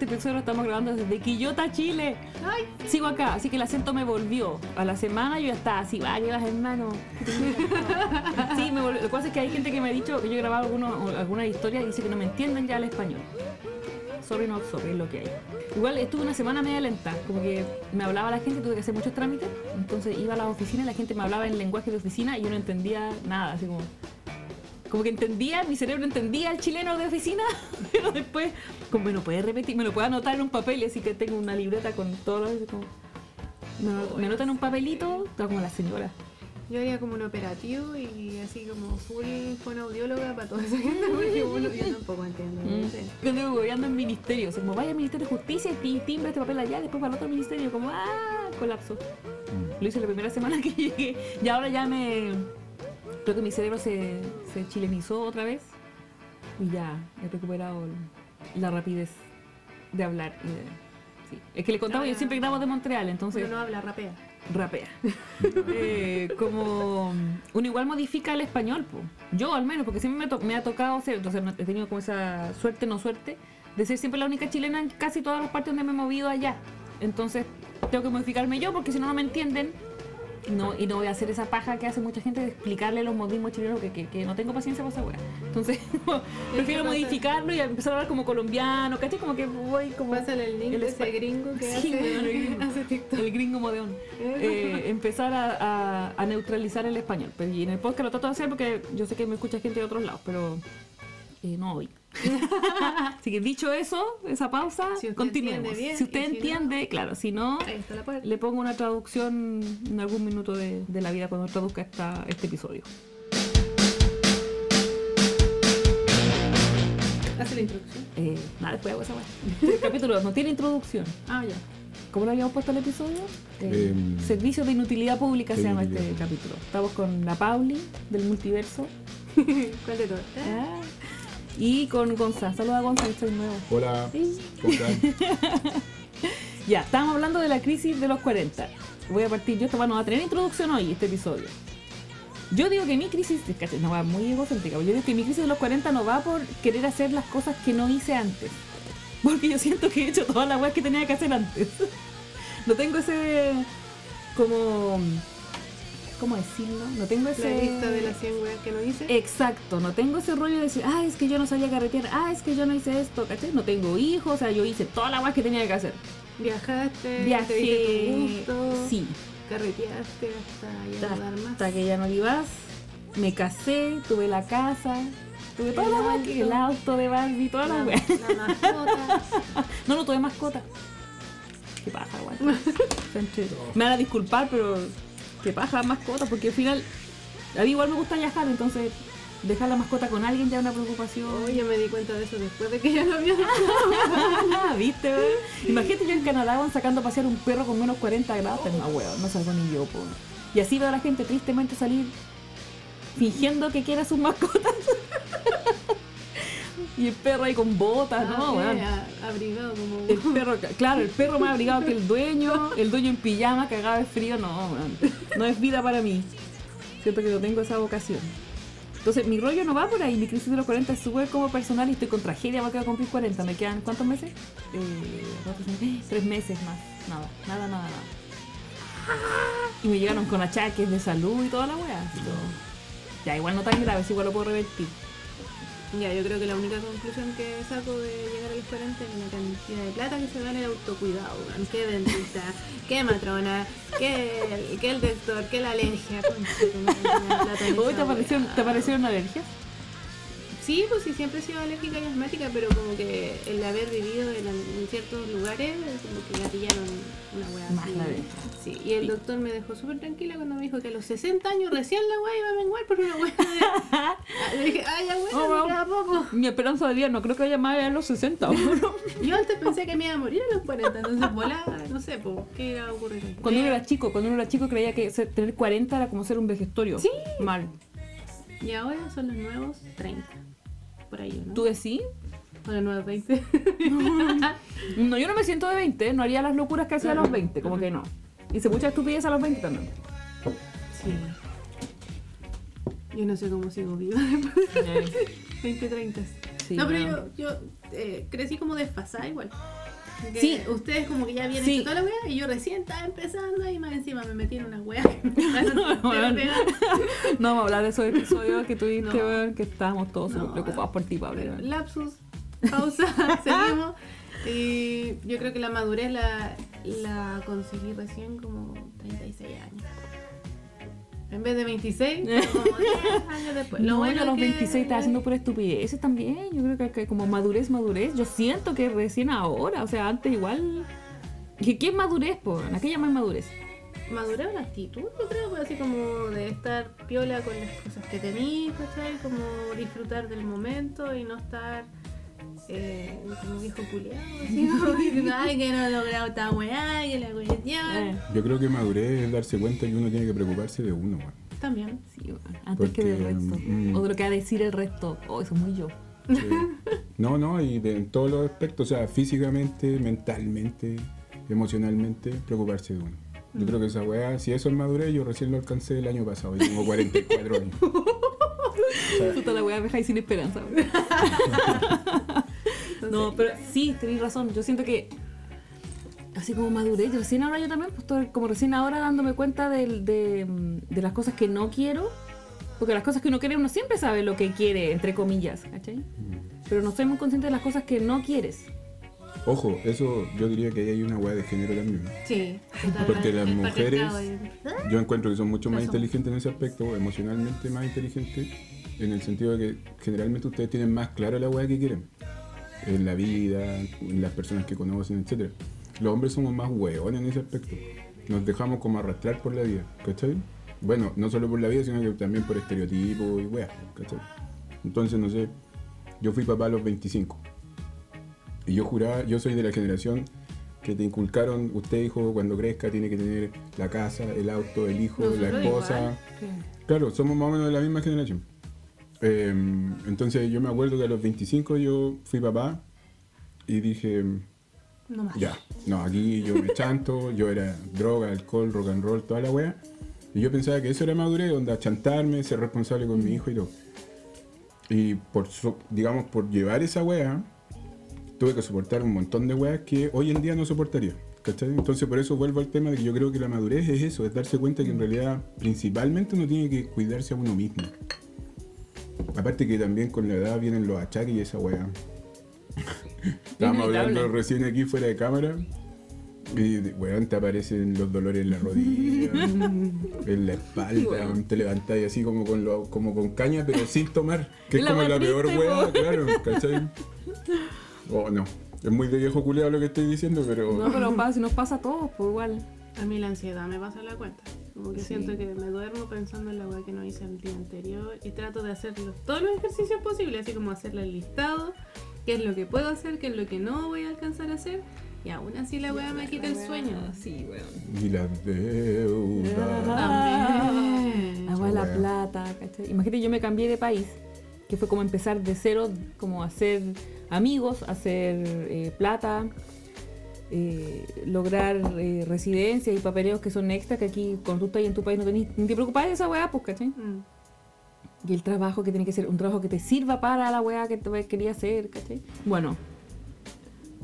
este episodio lo estamos grabando desde Quillota, Chile. Ay, Sigo acá, así que el acento me volvió. A la semana yo ya estaba así, va, llevas hermano. Sí, me volvió. Lo que pasa es que hay gente que me ha dicho que yo he grabado algunos, algunas historias y dice que no me entienden ya el español. Sorry, no sorry, es lo que hay. Igual estuve una semana media lenta, como que me hablaba la gente, tuve que hacer muchos trámites, entonces iba a la oficina y la gente me hablaba en lenguaje de oficina y yo no entendía nada, así como... Como que entendía, mi cerebro entendía el chileno de oficina, pero después, como me lo puede repetir, me lo puede anotar en un papel, y así que tengo una libreta con todos los... Como, me, me anota en un papelito, estaba como la señora. yo haría como un operativo y así como full fonoaudióloga para toda esa gente porque uno yo tampoco entiendo. no sé. Yo anduve gobeando en ministerios, como vaya al Ministerio de Justicia y timbre este papel allá, después para el otro ministerio, como ¡ah! colapso. Lo hice la primera semana que llegué y ahora ya me... Creo que mi cerebro se, se chilenizó otra vez y ya he recuperado la rapidez de hablar. y de- sí. Es que le contaba, Ah, yo ya. siempre grabo de Montreal, entonces Uno no habla, rapea. rapea. Eh, como uno igual modifica el español, po. yo al menos, porque siempre me, to- me ha tocado ser, entonces he tenido como esa suerte, no suerte, de ser siempre la única chilena en casi todas las partes donde me he movido allá. Entonces tengo que modificarme yo, porque si no, no me entienden. No, y no voy a hacer esa paja que hace mucha gente de explicarle los modismos chilenos que, que, que no tengo paciencia para esa wea. Entonces, prefiero modificarlo y empezar a hablar como colombiano, ¿cachai? Como que voy como. Pásale el link el de ese gringo que Sí, hace, el gringo. hace TikTok. El gringo modeón. Eh, empezar a, a- a neutralizar el español. Pero, y en el podcast lo trato de hacer porque yo sé que me escucha gente de otros lados, pero eh, no hoy. Así que dicho eso, esa pausa, Si usted continuemos. bien, si usted y si no- entiende, claro, si no, le pongo una traducción en algún minuto de, de la vida cuando traduzca esta, este episodio. Hace la introducción. Eh, nada, después hago esa. El capítulo no tiene introducción. Ah, ya. ¿Cómo lo habíamos puesto el episodio? Eh, Em, Servicio de Inutilidad Pública se llama este capítulo. Estamos con la Pauli del multiverso ¿Cuál de todos? Ah, y con Gonza. Saluda a Gonza, que estoy nuevo. Hola, Sí. Ya, estamos hablando de la crisis de los 40. Voy a partir, yo esta no va a tener introducción hoy, este episodio. Yo digo que mi crisis, no va muy egocéntrica, pero yo digo que mi crisis de los 40 no va por querer hacer las cosas que no hice antes. Porque yo siento que he hecho todas las weas que tenía que hacer antes. No tengo ese. como. ¿Cómo decirlo? No tengo ese. La lista de las 100 weas que no hice. Exacto, no tengo ese rollo de decir, ah, es que yo no sabía carretear, ah, es que yo no hice esto, ¿cachai? No tengo hijos, o sea, yo hice todas las weas que tenía que hacer. Viajaste, te Viajé, diste tu gusto, sí, carreteaste hasta ya no dar más. hasta que ya no ibas, me casé, tuve la casa, tuve todas El las weas, que- auto. el auto de Barbie, todas las la, weas. la mascota. No, no tuve mascota. Qué paja, weón. Me van a disculpar, pero qué paja mascota, porque al final, a mí igual me gusta viajar, entonces dejar la mascota con alguien ya es una preocupación. Oye, me di cuenta de eso después de que ya lo había ¿Viste? Imagínate yo en Canadá van sacando a pasear un perro con menos 40 grados. No, weón, no salgo ni yo, po. Y así veo a la gente tristemente salir fingiendo que quiere a sus mascotas. y el perro ahí con botas, ¿no, Ah, a- abrigado como El perro, claro, el perro más abrigado que el dueño, el dueño en pijama, cagado de frío, no, weón. No es vida para mí. Siento que no tengo esa vocación. Entonces, mi rollo no va por ahí. Mi crisis de los 40 es súper como personal y estoy con tragedia voy a cumplir 40. ¿Me quedan cuántos meses? Eh. Tres meses más. Nada, nada, nada, nada. Y me llegaron con achaques de salud y toda la como, Ya, igual no tan grave, igual lo puedo revertir. Ya, yo creo que la única conclusión que saco de llegar a los 40 es la cantidad de plata que se gana el autocuidado. Qué dentista, qué matrona, qué el, qué el doctor, qué la alergia. en te aparecieron. ¿te aparecieron alergias? Sí, pues sí, siempre he sido alérgica y asmática, pero como que el haber vivido en, en ciertos lugares, como que gatillaron una weá Más la. Sí, y el doctor me dejó súper tranquila cuando me dijo que a los 60 años recién la weá iba a menguar por una weá Le dije, ay, ya Oh, weá, wow. queda poco. Mi esperanza de vida no creo que vaya más allá de los 60. ¿no? Yo antes pensé que me iba a morir a los 40, entonces volá, no sé, po, ¿qué iba a ocurrir? Cuando uno era chico, cuando uno era chico creía que tener 40 era como ser un vejestorio. Sí. Mal. Y ahora son los nuevos 30. Por ahí, ¿no? ¿Tú decís? O los nuevos 20. No, yo no me siento de 20, no haría las locuras que hacía a los 20, como que no. Hice mucha estupidez a los 20 también. Sí. Yo no sé cómo sigo viva después de 20, 30. Sí, no, pero bueno. yo, yo eh, crecí como desfasada igual. Que Sí. Ustedes como que ya habían Sí. toda la weá y yo recién estaba empezando y más encima me metí en una pegada. No vamos a hablar de esos episodios que tuviste, No. weón, que estábamos todos No. preocupados por ti, Pablo. weón. Lapsus, pausa, seguimos. Y yo creo que la madurez la, la conseguí recién como 36 años. En vez de 26, como 10 años después. No, bueno a los que- 26 estaba haciendo por estupideces también. Yo creo que, que como madurez, madurez. Yo siento que recién ahora, o sea, antes igual. ¿Qué, qué es madurez, po? ¿A qué llamas madurez? Madurar una actitud, yo creo, pues, así como de estar piola con las cosas que tenís, ¿cachai? Como disfrutar del momento y no estar eh, como viejo culiado, así como diciendo, ay, que no he logrado esta weá, que la cuestión. Eh, Yo creo que madurez es darse cuenta que uno tiene que preocuparse de uno, weón. También. sí, weón, antes que del resto. mm. O de lo que va a decir el resto. Oh, eso es muy yo. Sí. No, no, y de, en todos los aspectos, o sea, físicamente, mentalmente, emocionalmente, preocuparse de uno. Yo creo que esa weá, si eso es madurez, yo recién lo alcancé el año pasado, y tengo 44 años. O sea, Puta la weá, me dejáis sin esperanza. no, pero sí, tenéis razón. Yo siento que. Así como madurez, yo recién ahora yo también, pues estoy como recién ahora dándome cuenta del- de, de las cosas que no quiero. Porque las cosas que uno quiere, uno siempre sabe lo que quiere, entre comillas, ¿cachai? Pero no soy muy consciente de las cosas que no quieres. Ojo, eso yo diría que ahí hay una weá de género también. Sí. Porque las mujeres, yo encuentro que son mucho más inteligentes en ese aspecto, emocionalmente más inteligentes, en el sentido de que generalmente ustedes tienen más claro la weá que quieren. En la vida, en las personas que conocen, etc. Los hombres somos más hueones en ese aspecto. Nos dejamos como arrastrar por la vida, ¿cachai? Bueno, no solo por la vida, sino que también por estereotipos y weas, ¿cachai? Entonces, no sé, yo fui papá a los 25. Y yo juraba, yo soy de la generación que te inculcaron, usted hijo, cuando crezca tiene que tener la casa, el auto, el hijo, la esposa. Claro, somos más o menos de la misma generación. Eh, entonces yo me acuerdo que a los 25 yo fui papá y dije, No más. ya, no, aquí yo me chanto, yo era droga, alcohol, rock and roll, toda la wea. Y yo pensaba que eso era madurez, onda, chantarme, ser responsable con mi hijo y todo. Y por, digamos, por llevar esa wea, tuve que soportar un montón de weas que hoy en día no soportaría. ¿cachai? Entonces por eso vuelvo al tema de que yo creo que la madurez es eso, es darse cuenta que en realidad principalmente uno tiene que cuidarse a uno mismo. Aparte que también con la edad vienen los achaques y esa wea. Estábamos hablando recién aquí fuera de cámara. Y weón, te aparecen los dolores en la rodilla, en la espalda, te levantáis así como con lo- como con caña, pero sin tomar. Que es La como la peor weá, claro, ¿cachai? Oh, no. Es muy de viejo culeado lo que estoy diciendo, pero. No, pero pa- si nos pasa a todos, pues igual. A mí la ansiedad me pasa la cuenta. Como que Sí. siento que me duermo pensando en la weá que no hice el día anterior y trato de hacer los- todos los ejercicios posibles, así como hacerle el listado, qué es lo que puedo hacer, qué es lo que no voy a alcanzar a hacer. Y aún así la weá me quita el sueño. Sí, weón. Y las deudas. También. La weá la plata, ¿cachai? Imagínate, yo me cambié de país, que fue como empezar de cero, como hacer amigos, hacer eh, plata, eh, lograr eh, residencia y papeleos que son extras, que aquí cuando tú estás en tu país no tenés ni te preocupás de esa weá, pues, ¿cachai? Mm. Y el trabajo que tiene que ser un trabajo que te sirva para la weá que te quería hacer, ¿cachai? Bueno,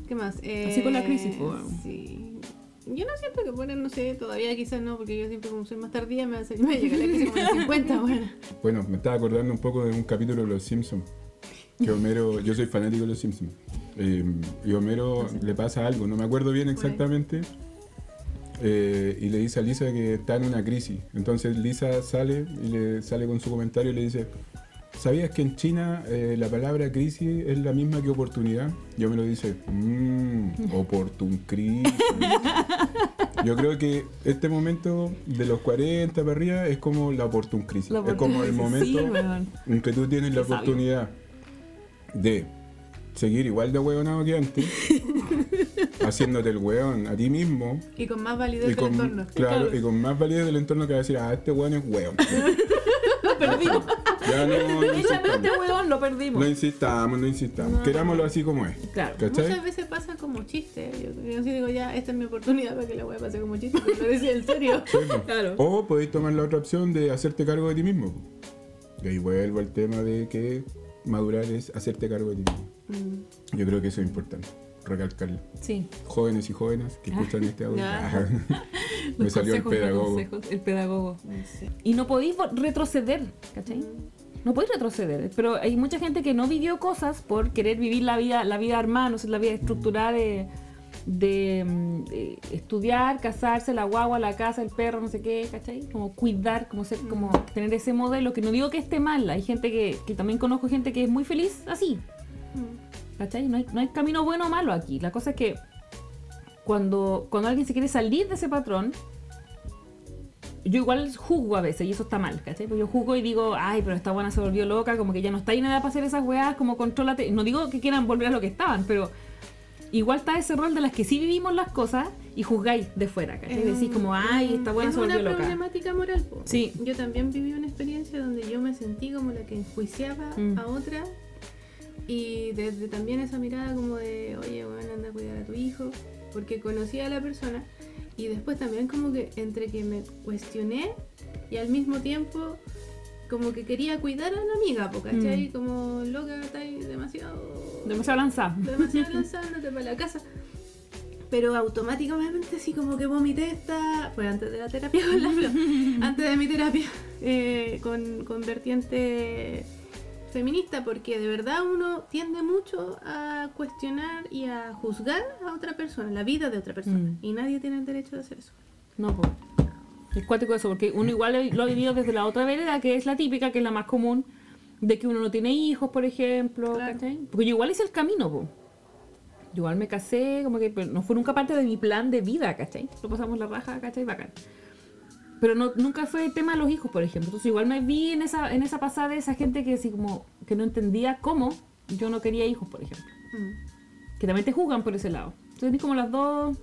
¿Qué más? Así con la crisis, Eh, weón. Sí. Yo no siento que ponen, no sé, todavía quizás no, porque yo siempre como soy más tardía me, hace, me llega la crisis como a los 50, bueno. Bueno, me estaba acordando un poco de un capítulo de Los Simpsons. Que Homero, yo soy fanático de Los Simpsons. Eh, y Homero le pasa algo, no me acuerdo bien exactamente. eh, y le dice a Lisa que está en una crisis. Entonces Lisa sale y le sale con su comentario y le dice, ¿sabías que en China eh, la palabra crisis es la misma que oportunidad? Y Homero dice, mmm, oportun crisis. Yo creo que este momento de los 40 para arriba es como la oportun crisis. la es como el sí, momento en que tú tienes la sabio. oportunidad de seguir igual de hueonado que antes, haciéndote el hueón a ti mismo Y con más validez del entorno. claro, y con más validez del entorno que va a decir, ah, este hueón es hueón. Lo perdimos. Ya no, no este insistamos. weón, lo perdimos. No insistamos, no insistamos. No. Querámoslo así como es. Claro. Muchas veces pasa como chiste. Yo, yo sí digo, ya, esta es mi oportunidad para que la wea pase como chiste, pero lo decía en serio. Sí, po. Claro. O podéis tomar la otra opción de hacerte cargo de ti mismo. Y ahí vuelvo al tema de que madurar es hacerte cargo de ti mismo. Mm. Yo creo que eso es importante. recalcarlo. Sí. Jóvenes y jóvenes que escuchan este audio. Ya. Me Los salió el consejos, pedagogo. consejos, el pedagogo. Y no podéis retroceder, ¿cachai? No podéis retroceder, pero hay mucha gente que no vivió cosas por querer vivir la vida, la vida armada, no sé, la vida estructurada de, de, de estudiar, casarse, la guagua, la casa, el perro, no sé qué, ¿cachai? Como cuidar, como ser, como tener ese modelo, que no digo que esté mal, hay gente que, que también conozco gente que es muy feliz así. ¿Cachai? No hay, no hay camino bueno o malo aquí. La cosa es que cuando, cuando alguien se quiere salir de ese patrón, yo igual juzgo a veces y eso está mal, ¿cachai? Porque yo juzgo y digo, ay, pero esta buena se volvió loca, como que ya no está ahí nada para hacer esas weas, como contrólate. No digo que quieran volver a lo que estaban, pero igual está ese rol de las que sí vivimos las cosas y juzgáis de fuera, ¿cachai? Es Decís como, ay, esta buena es se volvió una loca. problemática moral. po. Sí. Yo también viví una experiencia donde yo me sentí como la que enjuiciaba Mm. a otra y desde también esa mirada como de, oye, bueno, anda a cuidar a tu hijo, porque conocía a la persona y después también como que entre que me cuestioné y al mismo tiempo como que quería cuidar a una amiga, ¿cachai? Mm. Como loca, está ahí demasiado Demasiado lanzada. demasiado lanzándote para la casa. Pero automáticamente así como que vomité esta... Fue antes de la terapia con la Flo. Antes de mi terapia eh, con, con vertiente feminista. Porque de verdad uno tiende mucho a cuestionar y a juzgar a otra persona, la vida de otra persona. Mm. Y nadie tiene el derecho de hacer eso. No, pues. Es cuático eso, porque uno igual lo ha vivido desde la otra vereda, que es la típica, que es la más común, de que uno no tiene hijos, por ejemplo, Claro. ¿cachai? Porque yo igual hice el camino, pues. Yo igual me casé, como que pero no fue nunca parte de mi plan de vida, ¿cachai? Lo pasamos la raja, ¿cachai? Bacán. Pero no, nunca fue tema de los hijos, por ejemplo. Entonces igual me vi en esa, en esa pasada de esa gente que así como que no entendía cómo yo no quería hijos, por ejemplo Mm. que también te juzgan por ese lado. Entonces ni como las dos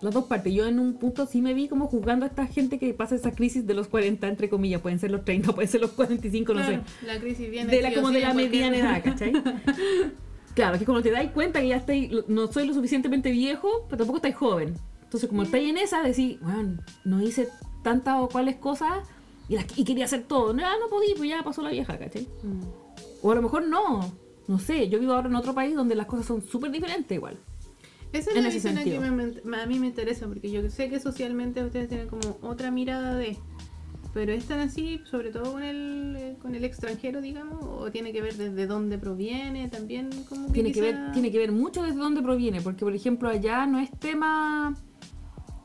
las dos partes. Yo en un punto sí me vi como juzgando a esta gente que pasa esa crisis de los 40, entre comillas, pueden ser los 30, pueden ser los 45, no Claro, sé. La crisis viene De la, como de la mediana edad, ¿cachai? Claro, que cuando te dais cuenta que ya estáis, no soy lo suficientemente viejo, pero tampoco estáis joven. Entonces, como estáis en esa, decís, bueno, no hice tantas o cuales cosas y, las- y quería hacer todo. No, no podía, pues ya pasó la vieja, ¿cachai? Mm. O a lo mejor no. No sé, yo vivo ahora en otro país donde las cosas son súper diferentes igual. Esa es En la visión que me- a mí me interesa, porque yo sé que socialmente ustedes tienen como otra mirada de... Pero es tan así, sobre todo con el, eh, con el extranjero, digamos, o tiene que ver desde dónde proviene, también como que tiene que ver tiene que ver mucho desde dónde proviene porque por ejemplo allá no es tema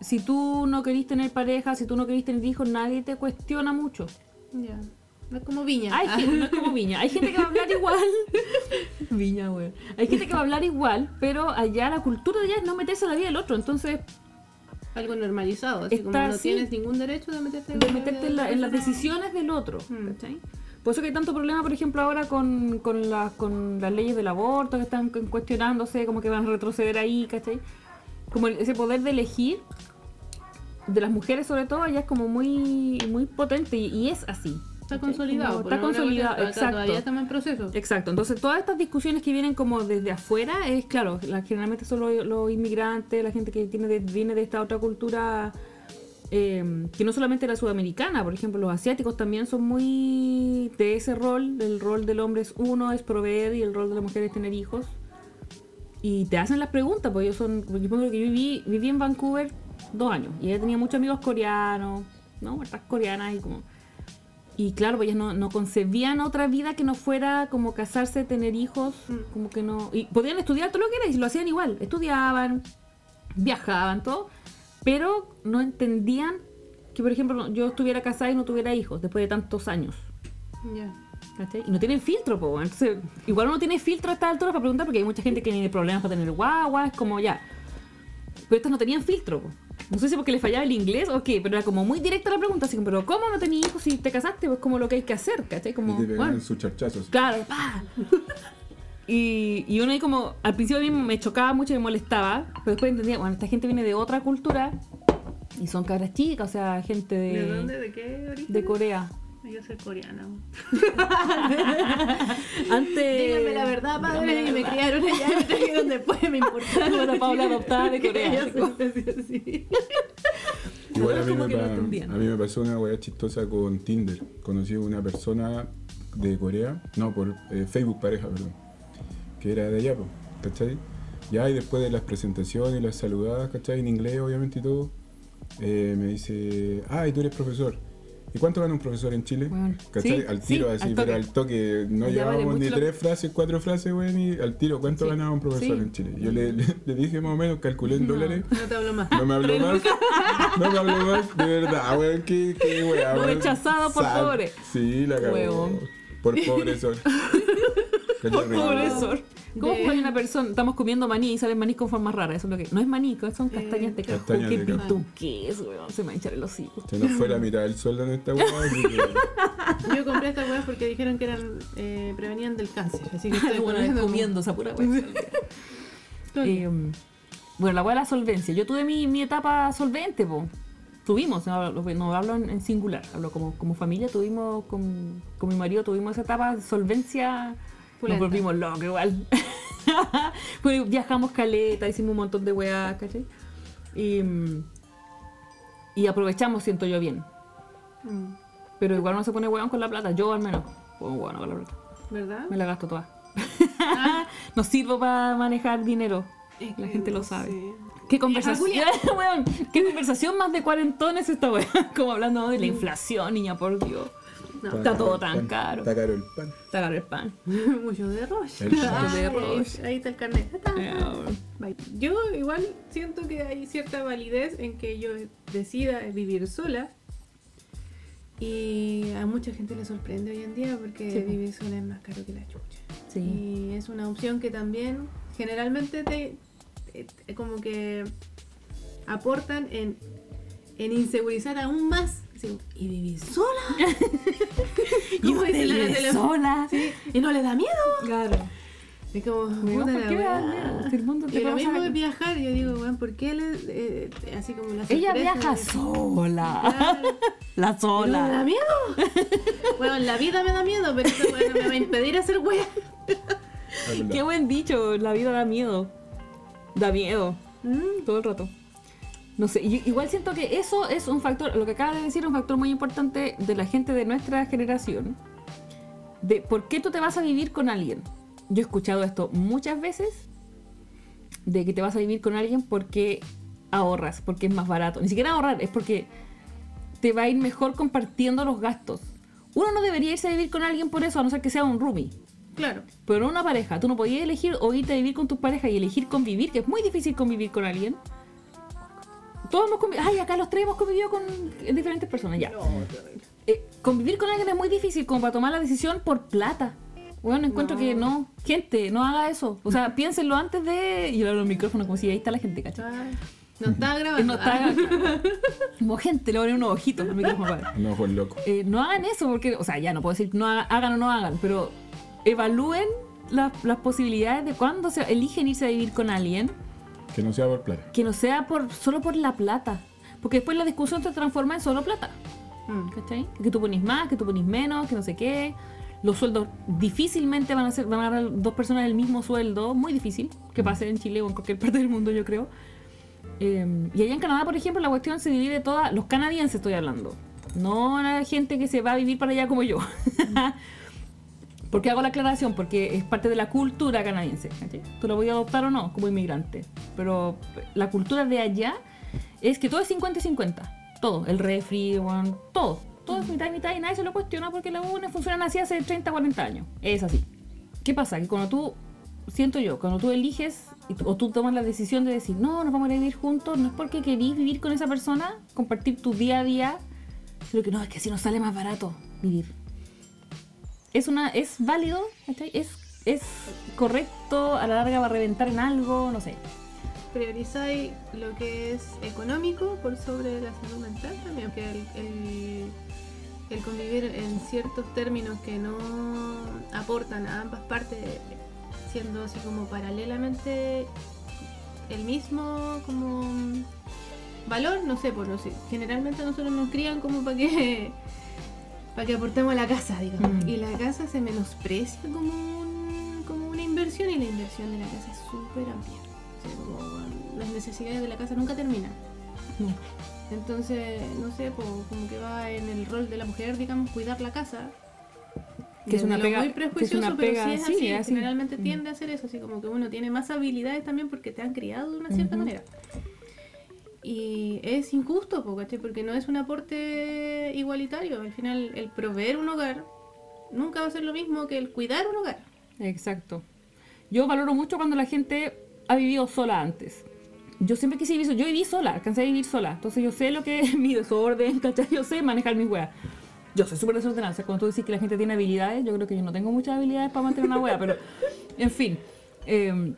si tú no querís tener pareja si tú no querís tener hijos nadie te cuestiona mucho Ya. No es como viña. hay gente, no es como viña hay gente que va a hablar igual viña güey hay gente que va a hablar igual pero allá la cultura de allá es no meterse en la vida del otro entonces Algo normalizado, así como Está no tienes ningún derecho de meterte, de meterte en, la- en las decisiones del otro Mm. ¿cachai? por eso que hay tanto problema por ejemplo ahora con, con, las- con las leyes del aborto que están cu- cuestionándose como que van a retroceder ahí ¿cachai? como ese poder de elegir de las mujeres sobre todo allá es como muy muy potente y, y es así Está consolidado. Como está consolidado exacto Todavía estamos en proceso. Exacto, entonces todas estas discusiones que vienen como desde afuera es claro, la- generalmente son los, los inmigrantes, la gente que tiene de- viene de esta otra cultura eh, que no solamente la sudamericana, por ejemplo, los asiáticos también son muy de ese rol, el rol del hombre es uno, es proveer y el rol de la mujer es tener hijos. Y te hacen las preguntas, porque yo son, porque yo que viví, viví en Vancouver dos años y ella tenía muchos amigos coreanos, ¿no? Estas coreanas y como y claro, pues ellas no, no concebían otra vida que no fuera como casarse, tener hijos, Mm. como que no... Y podían estudiar todo lo que era y lo hacían igual. Estudiaban, viajaban, todo, pero no entendían que, por ejemplo, yo estuviera casada y no tuviera hijos después de tantos años. Ya. ¿cachai? Y no tienen filtro, po. Entonces, igual uno tiene filtro a esta altura para preguntar porque hay mucha gente que tiene problemas para tener guagua, es como ya. Pero estas no tenían filtro, po. No sé si porque le fallaba el inglés o qué, pero era como muy directa la pregunta, así como, pero ¿cómo no tenías hijos si te casaste? Pues como lo que hay que hacer, ¿cachai? Como, y te sus charchazos. Claro, pa. Y, y uno ahí como, al principio a mí me chocaba mucho y me molestaba, pero después entendía, bueno, esta gente viene de otra cultura y son cabras chicas, o sea, gente de, ¿De dónde? ¿De qué origen? de Corea. Yo soy coreana. Antes... Díganme la verdad, padre, Díganme la y me verdad. criaron allá y me trajeron después, me importaron. Una Paula adoptada de Corea. Yo soy así. Igual a mí, me pa- a mí me pasó una weá chistosa con Tinder. Conocí a una persona de Corea, no, por eh, Facebook pareja, perdón, que era de allá, ¿cachai? Ya, y después de las presentaciones y las saludadas, ¿cachai? En inglés, obviamente, y todo, eh, me dice, ah, y tú eres profesor. ¿Y cuánto gana un profesor en Chile? ¿Cachai? sí, al tiro, sí, así, al pero al toque no vale llevábamos ni tres frases, cuatro frases, weón, y al tiro, ¿cuánto Sí, ganaba un profesor en Chile? Yo le, le- le dije más o menos, calculé en dólares. No te hablo más. No me habló más. No me habló más. De verdad, weón. Qué, qué weón. Rechazado por pobre. Sí, la cagó. Por pobre sol. Por terrible. profesor. ¿Cómo De- fue una persona? Estamos comiendo maní y salen maní con formas raras. Eso es lo que. No es maní, son castañas de cajón. Castañas ¿Qué de qué es, weón? Se me hinchar el hocico. Se nos fue la mitad del sueldo en esta que- Yo compré estas weas porque dijeron que eran eh, prevenían del cáncer. Así que estoy Bueno, comiendo- comiendo esa pura weá. Eh, bueno, la weá de la solvencia. Yo tuve mi, mi etapa solvente, po. Tuvimos, no, hablo- no hablo en, en singular, hablo como, como familia, tuvimos, con, con mi marido tuvimos esa etapa de solvencia. Nos volvimos locos igual. Pues viajamos caleta, hicimos un montón de weas, ¿cachai? Y, y aprovechamos, siento yo bien. Mm, Pero igual no se pone weón con la plata, yo al menos. Pongo weón con la plata. ¿Verdad? Me la gasto toda. no sirvo para manejar dinero. Es La gente lo sabe. sé. ¿Qué conversación? Weón, ¿Qué conversación más de cuarentones esta weá? Como hablando de la inflación, niña, por Dios. No. Está todo tan Pan, caro. Está caro el pan. Está caro el pan. Mucho de Roche. De. Ahí está el carnet. Eh. Yo igual siento que hay cierta validez en que yo decida vivir sola. Y a mucha gente le sorprende hoy en día porque Sí, vivir sola es más caro que la chucha. Sí. Y es una opción que también generalmente te, te- te- como que aportan en, en insegurizar aún más. ¿Y vivir sola? Y ¿Cómo usted dice la vive tele- sola. Sí, ¿Y no le da miedo? Claro. Es como, puta ¿por la qué me da weá. el mundo te Y lo mismo de viajar, yo digo, weón, ¿por qué le, eh, así como la Ella viaja de- sola. Claro. La ¿Y no me da sola. miedo? bueno, la vida me da miedo, pero eso weón, no me va a impedir hacer weá. Qué buen dicho. La vida da miedo. Da miedo. Mm, todo el rato. No sé, igual siento que eso es un factor, lo que acaba de decir es un factor muy importante de la gente de nuestra generación. De por qué tú te vas a vivir con alguien. Yo he escuchado esto muchas veces, de que te vas a vivir con alguien porque ahorras, porque es más barato. Ni siquiera ahorrar, es porque te va a ir mejor compartiendo los gastos. Uno no debería irse a vivir con alguien por eso, a no ser que sea un roomie. Claro. Pero no una pareja. Tú no podías elegir o irte a vivir con tu pareja y elegir convivir, que es muy difícil convivir con alguien. Todos hemos convivido. Ay, acá los tres hemos convivido con diferentes personas, ya. Eh, convivir con alguien es muy difícil como para tomar la decisión por plata. Bueno, encuentro No. que no. Gente, no haga eso. O sea, piénsenlo antes de. Y yo hablo al micrófono como si ahí está la gente, ¿cachai? No está grabando. No está. Como gente, le ponen unos ojitos al micrófono. para- Un ojo loco. eh, no hagan eso porque, o sea, ya no puedo decir no haga- hagan o no hagan, pero evalúen la- las posibilidades de cuando se eligen irse a vivir con alguien Que no sea por plata. que no sea por solo por la plata. Porque después la discusión se transforma en solo plata. Mm. ¿Cachai? Que tú ponís más, que tú ponís menos, que no sé qué. Los sueldos difícilmente van a ser, van a dar dos personas el mismo sueldo. Muy difícil que pase en Chile o en cualquier parte del mundo, yo creo. Eh, y allá en Canadá, por ejemplo, la cuestión se divide toda. Los canadienses estoy hablando. No la gente que se va a vivir para allá como yo. porque hago la aclaración? Porque es parte de la cultura canadiense. ¿cachai? Tú lo voy a adoptar o no como inmigrante. Pero la cultura de allá es que todo es 50 y 50. Todo. El refri, weón, todo. Todo es mitad y mitad y nadie se lo cuestiona porque las UNE funcionan así hace 30, 40 años. Es así. ¿Qué pasa? Que cuando tú, siento yo, cuando tú eliges o tú tomas la decisión de decir, no, nos vamos a vivir juntos, no es porque querís vivir con esa persona, compartir tu día a día, sino que no, es que así nos sale más barato vivir. Es una, es válido, ¿cachai? es, es correcto, a la larga va a reventar en algo, no sé. Priorizáis lo que es económico por sobre la salud mental también, que el, el, convivir en ciertos términos que no aportan a ambas partes, siendo así como paralelamente el mismo como valor, no sé, por no sé. Generalmente nosotros nos crían como para que para que aportemos a la casa, digamos. Mm. Y la casa se menosprecia como, un- como una inversión y la inversión de la casa es súper amplia. O sea, como, bueno, las necesidades de la casa nunca terminan. No. Entonces, no sé, como que va en el rol de la mujer, digamos, cuidar la casa. Que es una pega- muy que es prejuicioso, una pero sí es sí, así. así. Generalmente Mm. tiende a hacer eso, así como que uno tiene más habilidades también porque te han criado de una cierta manera. Y es injusto, porque no es un aporte igualitario. Al final, el proveer un hogar nunca va a ser lo mismo que el cuidar un hogar. Exacto. Yo valoro mucho cuando la gente ha vivido sola antes. Yo siempre quise vivir sola. Yo viví sola, alcancé a vivir sola. Entonces yo sé lo que es mi desorden, ¿cachai? Yo sé manejar mis weas. Yo soy súper desordenada. Cuando tú decís que la gente tiene habilidades, yo creo que yo no tengo muchas habilidades para mantener una wea, pero en fin. eh,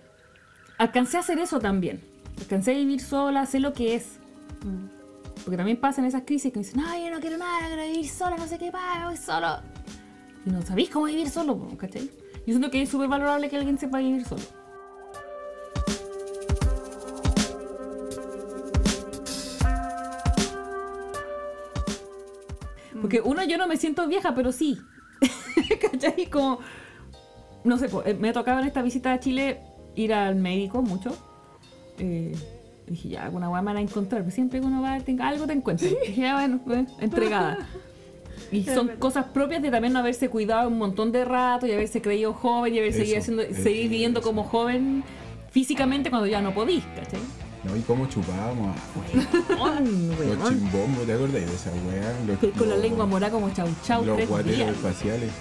alcancé a hacer eso también. Alcancé a vivir sola, sé lo que es. Porque también pasan esas crisis que me dicen, no, yo no quiero nada, quiero vivir sola, no sé qué, pa, me voy solo. Y no sabéis cómo vivir solo, ¿cachai? Yo siento que es súper valorable que alguien sepa vivir solo. Porque uno, yo no me siento vieja, pero sí. ¿Cachai? Como, no sé, eh, me tocaba en esta visita a Chile ir al médico mucho. Eh, dije, ya, alguna guay me van a encontrar. Pero siempre que uno va, tenga algo te encuentra. Dije, ya, bueno, pues, entregada. Y son cosas propias de también no haberse cuidado un montón de rato y haberse creído joven y haber Eso, seguido haciendo, eso, seguir viviendo eso. como joven físicamente cuando ya no podís, ¿cachai? No, y cómo chupábamos. Weón, Los chimbombos, ¿te acordás de esa weá? Con la lengua morada como chau chau Los guateros espaciales.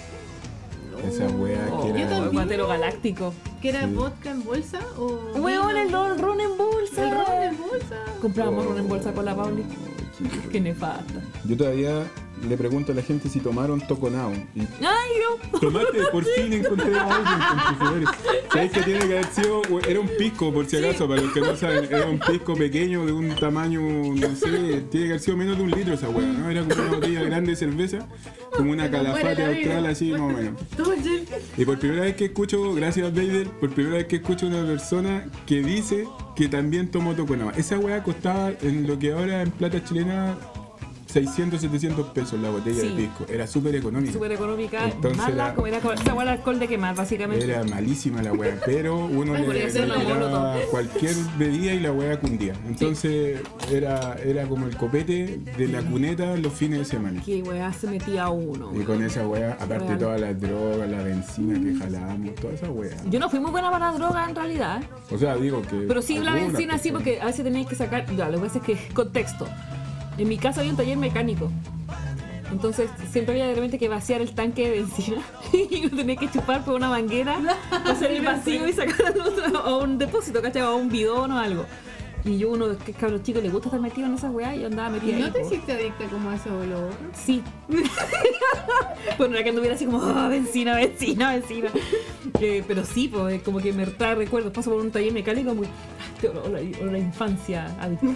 Esa weá Oh, que yo era. también. guatero galáctico. ¿Que era Sí. vodka en bolsa o...? Weón, el ron, ron en bolsa. El ron en bolsa. Comprábamos Oh. ron en bolsa con la Pauli. Qué nefasta. Yo todavía le pregunto a la gente si tomaron toconao. Y Ay, no. tomaste, por fin encontré a alguien con. ¿Sabes que tiene que haber sido? Era un pisco, por si acaso, para los que no saben. Era un pisco pequeño de un tamaño, no sé, tiene que haber sido menos de un litro esa weá, ¿no? Era como una botella grande de cerveza, como una calafate austral, así más o menos. Y por primera vez que escucho, gracias Vader, por primera vez que escucho una persona que dice que también tomó toconao. Esa weá costaba en lo que ahora en plata chilena 600, 700 pesos la botella Sí. de pisco. Era súper económica. Súper económica. Entonces mala, como era como esa hueá de alcohol de quemar, básicamente. Era malísima la weá, pero uno le, le la tiraba cualquier bebida y la weá cundía. Entonces era, era como el copete de la cuneta los fines de semana. Qué weá se metía uno. Y con esa weá, aparte Real. todas las drogas, la benzina que jalábamos, toda esa weá. Yo no fui muy buena para la droga en realidad. O sea, digo que. Pero sí la benzina sí, porque a veces tenéis que sacar. Ya, lo que pasa es que, contexto. En mi casa había un taller mecánico. Entonces siempre había de repente que vaciar el tanque de benzina y lo tenía que chupar por una manguera, hacer el vacío y sacarlo a otro- a un depósito, ¿cachai? O a un bidón o algo. Y yo, uno que cabros chicos, le gusta estar metido en esa weá y yo andaba ¿Y metida no ahí, te po. hiciste adicta como a ese olor? Sí. bueno, era que anduviera así como, "Ah, benzina, benzina, benzina. Eh, pero sí, pues, como que me trae recuerdos. Paso por un taller mecánico muy. Este olor, olor- olor a infancia adicta.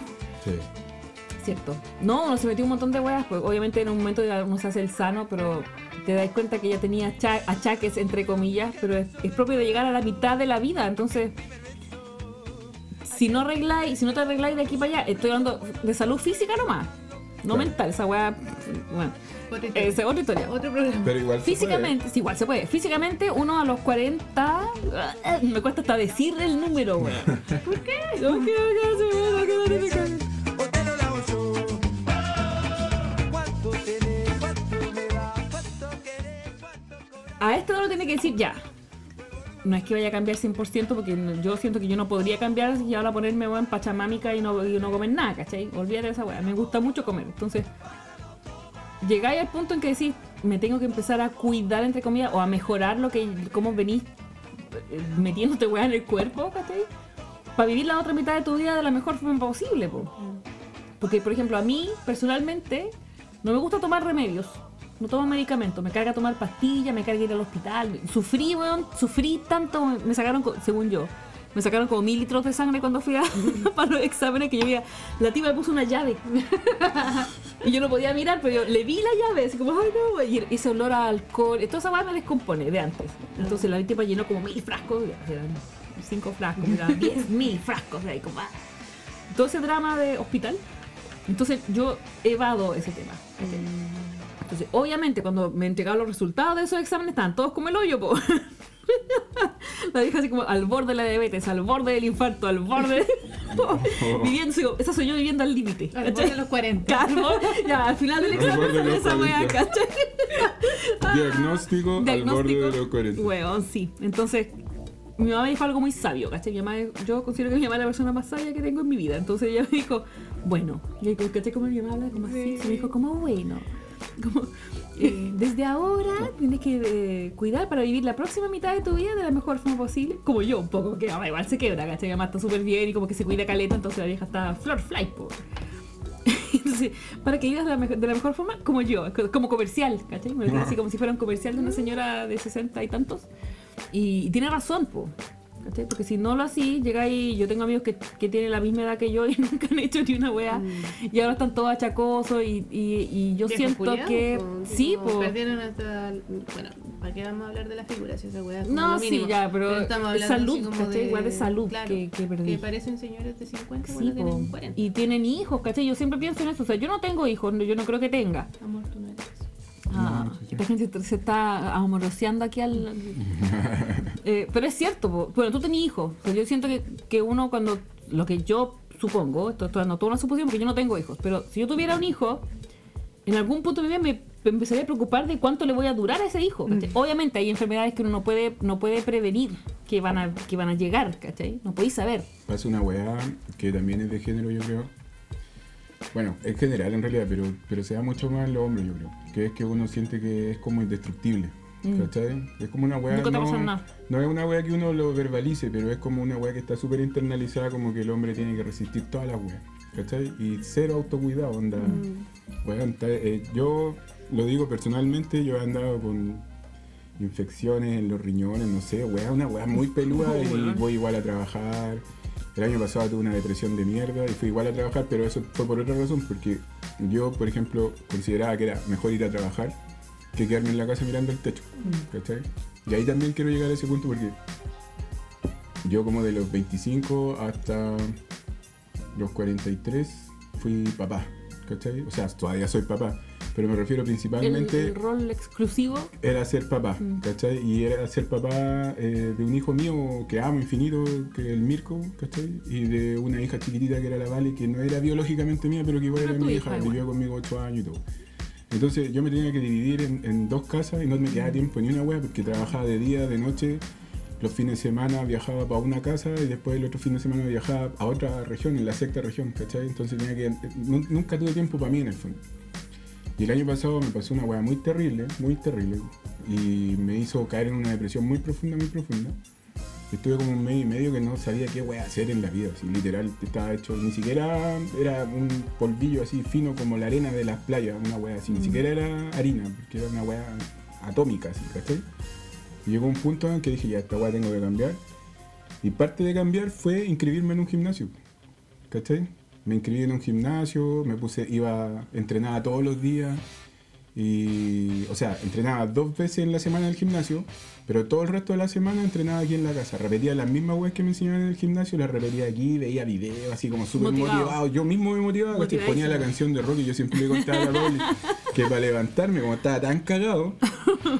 Sí. Cierto. No, uno se metió un montón de weas, pues obviamente en un momento ya uno se hace el sano, pero te das cuenta que ya tenía acha- achaques, entre comillas, pero es, es propio de llegar a la mitad de la vida, entonces... Si no arregláis, si no te arregláis de aquí para allá, estoy hablando de salud física nomás, no Claro. mental, esa wea, bueno, es otra historia. Otro programa. Pero igual. se Físicamente, sí, igual se puede. Físicamente, uno a los 40. eh, Me cuesta hasta decir el número, weón. ¿Por qué? No quiero que se vea, A esto no lo tiene que decir ya. No es que vaya a cambiar 100% porque yo siento que yo no podría cambiar y ahora ponerme weón pachamámica y no, y no comer nada, ¿cachai? Olvídate de esa weá. Me gusta mucho comer. Entonces, llegáis al punto en que decís, me tengo que empezar a cuidar, entre comillas, o a mejorar lo que, cómo venís eh, metiéndote weá en el cuerpo, ¿cachai? Para vivir la otra mitad de tu vida de la mejor forma posible, po. Porque, por ejemplo, a mí, personalmente, no me gusta tomar remedios. No tomo medicamentos. Me carga tomar pastillas, me carga ir al hospital. Sufrí, weón, sufrí tanto. Me sacaron, según yo, me sacaron como mil litros de sangre cuando fui a, para los exámenes que yo veía. La tipa me puso una llave. y yo no podía mirar, pero yo le vi la llave, así como, ay no, y ese olor a alcohol. Toda esa weá me descompone de antes. Entonces la tipa llenó como mil frascos, eran cinco frascos, eran diez mil frascos, de ahí como, ah. todo ese drama de hospital. Entonces yo evado ese tema. Entonces, obviamente, cuando me entregaron los resultados de esos exámenes, estaban todos como el hoyo, po. La dije así como al borde de la diabetes, al borde del infarto, al borde. viviendo, digo, esa soy yo viviendo al límite. Al borde de los 40. Claro, ya, al final del examen de esa 40. ¿cachai? Diagnóstico, al borde de los 40. Weón, sí. Entonces, mi mamá me dijo algo muy sabio, ¿cachai? Mi mamá, yo considero que mi mamá es la persona más sabia que tengo en mi vida. Entonces ella me dijo, bueno, y ¿cachai? Como mi mamá habla como así. Se me dijo, como bueno. Como, eh, desde ahora tienes que eh, cuidar para vivir la próxima mitad de tu vida de la mejor forma posible. Como yo, un poco, que mamá igual se quebra, ¿cachai? Mamá está súper bien y como que se cuida caleta, entonces la vieja está flor fly, po. Entonces, para que vivas de la, mejor, de la mejor forma, como yo, co- como comercial, ¿cachai? Me lo así como si fuera un comercial de una señora de 60 y tantos. Y, y tiene razón, po. ¿Cachai? Porque si no lo así, llega ahí, yo tengo amigos que, que tienen la misma edad que yo y nunca han hecho ni una wea. Y ahora están todos achacosos y, y, y yo siento que... po, sí. Perdieron hasta. Bueno, ¿para qué vamos a hablar de la figura? Si esa es como No, lo sí, ya, pero estamos hablando salud, así como ¿cachai? Igual de salud claro, que- que perdí. Que parecen señores de 50, Sí, bueno, po. tienen 40. Y tienen hijos, ¿cachai? Yo siempre pienso en eso. O sea, yo no tengo hijos, yo no creo que tenga. Amor, tú no eres. Ah, No, esta gente se está amoroseando aquí al... Eh, pero es cierto, po. bueno, tú tenías hijos. Yo siento que, que uno cuando... Lo que yo supongo, esto, esto no toda una suposición porque yo no tengo hijos, pero si yo tuviera un hijo, en algún punto de mi vida me empezaría a preocupar de cuánto le voy a durar a ese hijo. ¿cachai? Obviamente hay enfermedades que uno no puede, no puede prevenir que van, a, que van a llegar, ¿cachai? No podéis saber. Pasa una weá que también es de género, yo creo. Bueno, es general en realidad, pero, pero se da mucho más en los hombres, yo creo. Que es que uno siente que es como indestructible. Mm. ¿Cachai? Es como una weá. Nunca te no, pasa nada. no es una weá que uno lo verbalice, pero es como una weá que está súper internalizada, como que el hombre tiene que resistir todas las weas. ¿Cachai? Y cero autocuidado, onda. Mm. Weón, eh, yo lo digo personalmente, yo he andado con infecciones en los riñones, no sé, weá, una weá muy peluda Oh, y voy igual a trabajar. El año pasado tuve una depresión de mierda y fui igual a trabajar, pero eso fue por otra razón, porque yo, por ejemplo, consideraba que era mejor ir a trabajar que quedarme en la casa mirando el techo. ¿Cachai? Y ahí también quiero llegar a ese punto porque yo como de los 25 hasta los 43 fui papá. ¿Cachai? O sea, todavía soy papá, pero me refiero El, principalmente el rol exclusivo. era ser papá, Mm. ¿cachai? Y era ser papá eh, de un hijo mío que amo infinito, que es el Mirko, ¿cachai? Y de una hija chiquitita que era la Vale, que no era biológicamente mía, pero que igual Era era mi hija vivió conmigo 8 años y todo. Entonces yo me tenía que dividir en, dos casas y no me quedaba tiempo ni una wea porque trabajaba de día, de noche. Los fines de semana viajaba para una casa y después el otro fin de semana viajaba a otra región, en la sexta región, ¿cachai? Entonces tenía que... nu- Nunca tuve tiempo para mí en el fondo. Y el año pasado me pasó una weá muy terrible, muy terrible. Y me hizo caer en una depresión muy profunda, muy profunda. Estuve como un mes y medio que no sabía qué weá hacer en la vida. Así, literal, estaba hecho, ni siquiera era un polvillo así fino como la arena de las playas, una weá así. Ni siquiera era harina, porque era una weá atómica, así, ¿cachai? Y llegó un punto en que dije, ya, esta weá tengo que cambiar. Y parte de cambiar fue inscribirme en un gimnasio. ¿Cachai? Me inscribí en un gimnasio, me puse, iba, entrenaba todos los días. Y, o sea, entrenaba dos veces en la semana en el gimnasio, pero todo el resto de la semana entrenaba aquí en la casa. Repetía las mismas weas que me enseñaban en el gimnasio, las repetía aquí, veía videos, así como súper Motivado. motivado. Yo mismo me motivaba, ponía la canción de rock y yo siempre le contaba a la Pauli que para levantarme, como estaba tan cagado,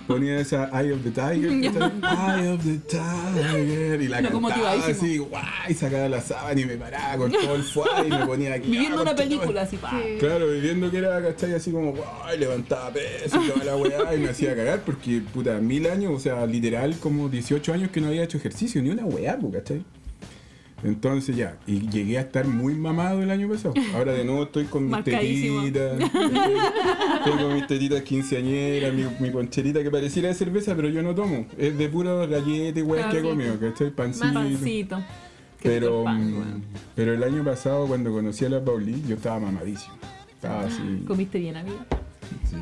ponía esa Eye of the Tiger. Eye of the Tiger, y la cantaba así, guay, sacaba la sábana y me paraba con todo el fuego y me ponía aquí. Viviendo una película así, pa. Sí. Claro, viviendo que era, ¿cachai? Así como, guay, levantaba peso y toda la weá y me hacía cagar porque, puta, mil años, o sea, literal, como 18 años que no había hecho ejercicio, ni una weá, po, ¿cachai? Entonces ya, y llegué a estar muy mamado el año pasado. Ahora de nuevo estoy con mis tetitas. Tengo mis tetitas quinceañeras, mi, mi poncherita que pareciera de cerveza, pero yo no tomo. Es de puro galleta y weas que he comido, ¿cachai? Pancito. Pancito. Qué Pero, pan, mm, pero el año pasado cuando conocí a la Pauli, yo estaba mamadísimo. Estaba así. Comiste bien, amigo. sí.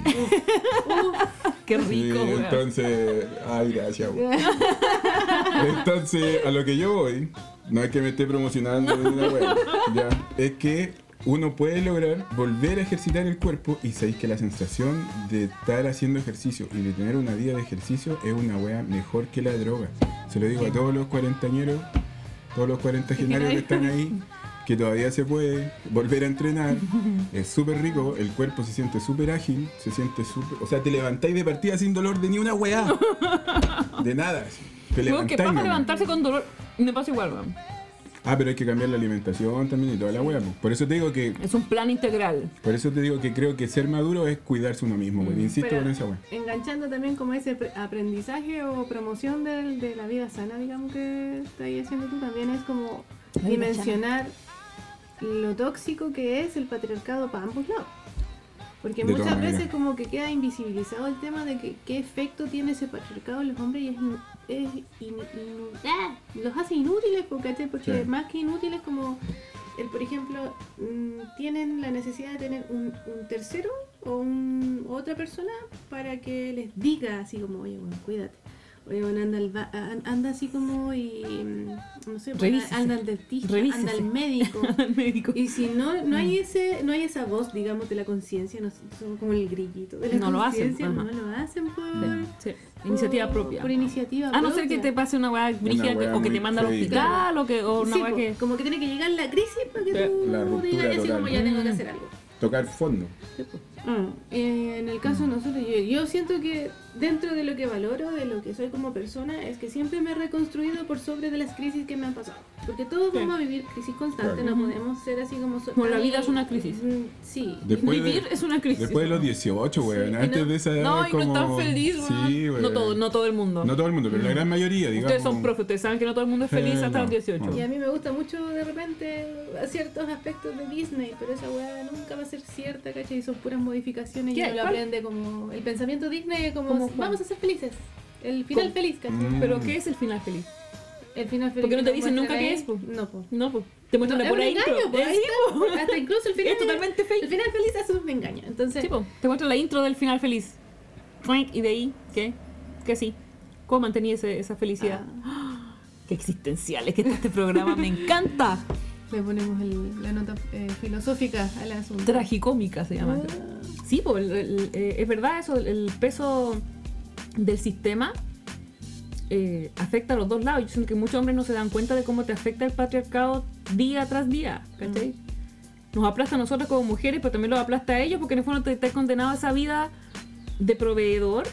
Qué Sí, rico, entonces, ay, gracias. Entonces, a lo que yo voy, no es que me esté promocionando ni una wea, ya, es que uno puede lograr volver a ejercitar el cuerpo y sabéis que la sensación de estar haciendo ejercicio y de tener una vida de ejercicio es una wea mejor que la droga. Se lo digo a todos los cuarentañeros, todos los cuarentagenarios que están ahí, que todavía se puede volver a entrenar. Es súper rico, el cuerpo se siente súper ágil, se siente súper... O sea, te levantáis de partida sin dolor de ni una weá. De nada. Te Weón, que levantáis pasa levantarse con dolor. Me pasa igual, weón. Ah, pero hay que cambiar la alimentación también y toda la po. Por eso te digo que, Es un plan integral. por eso te digo que creo que ser maduro es cuidarse uno mismo, pues. Insisto Pero con esa wea. enganchando también como ese pre- aprendizaje o promoción del- de, la vida sana, digamos que estás haciendo tú, también es como dimensionar lo tóxico que es el patriarcado para ambos lados. Porque De todas muchas maneras. veces como que queda invisibilizado el tema de que, qué efecto tiene ese patriarcado en los hombres y es, in- es in- in- ¡ah! los hace inútiles, ¿cachai? porque Sí. más que inútiles como el, por ejemplo, mm, tienen la necesidad de tener un, un tercero o un, otra persona para que les diga así como, oye, bueno, cuídate. Oye, bueno, anda, al ba- an- anda así como y, mm, no sé, pues, anda al dentista, anda al médico. Al médico. Y si no, no Mm. hay ese, no hay esa voz, digamos, de la conciencia, no como el grillito de la No lo hacen, conciencia, no lo hacen por, Sí, Iniciativa por- propia. Por iniciativa A no ser propia. que te pase una weá brígida que- weá o que te manda al hospital o, que, o una Sí, weá que. como que tiene que llegar la crisis para que Sí. tú digas así como ya tengo que hacer algo. Tocar fondo. Mm, eh, en el caso de nosotros, yo, yo siento que dentro de lo que valoro, de lo que soy como persona, es que siempre me he reconstruido por sobre de las crisis que me han pasado. Porque todos Sí. vamos a vivir crisis constantes, Claro. no podemos ser así como... so- Como la vida es una crisis. mm, Sí. Después de- Vivir es una crisis. Después de los 18, weón. Sí, Antes no- de esa edad. No, y no como... estar feliz. Sí. No todo, no todo el mundo. No todo el mundo, pero la gran mayoría, digamos. Ustedes son profes, ustedes saben que no todo el mundo es feliz Eh, hasta no, los 18. no. Y a mí me gusta mucho de repente ciertos aspectos de Disney, pero esa weá nunca va a ser cierta, ¿cachai? Son puras modificaciones y uno lo aprende como... El pensamiento Disney como, vamos a ser felices. El final ¿Cómo? feliz, ¿cachai? Mm. Pero ¿qué es el final feliz? El final feliz. Porque no te dicen nunca qué es, po. No, pues. No, pues. Te muestran la es un pura intro. engaño, po, ahí está, po. po. Hasta incluso el final Es totalmente fake. El final feliz es un engaño. Entonces, Sí, po. Te muestran la intro del final feliz. Y de ahí, ¿qué? Que sí. ¿Cómo mantenía ese- esa felicidad? ah, Qué existencial es que está este programa. Me encanta. Le ponemos el- la nota eh, filosófica al asunto. Tragicómica se llama. Ah, Sí, pues el- el- es verdad eso, el, peso del sistema eh, afecta a los dos lados. Yo siento que muchos hombres no se dan cuenta de cómo te afecta el patriarcado día tras día, ¿cachai? Nos aplasta a nosotros como mujeres, pero también los aplasta a ellos porque en el fondo te estás condenado a esa vida de proveedor,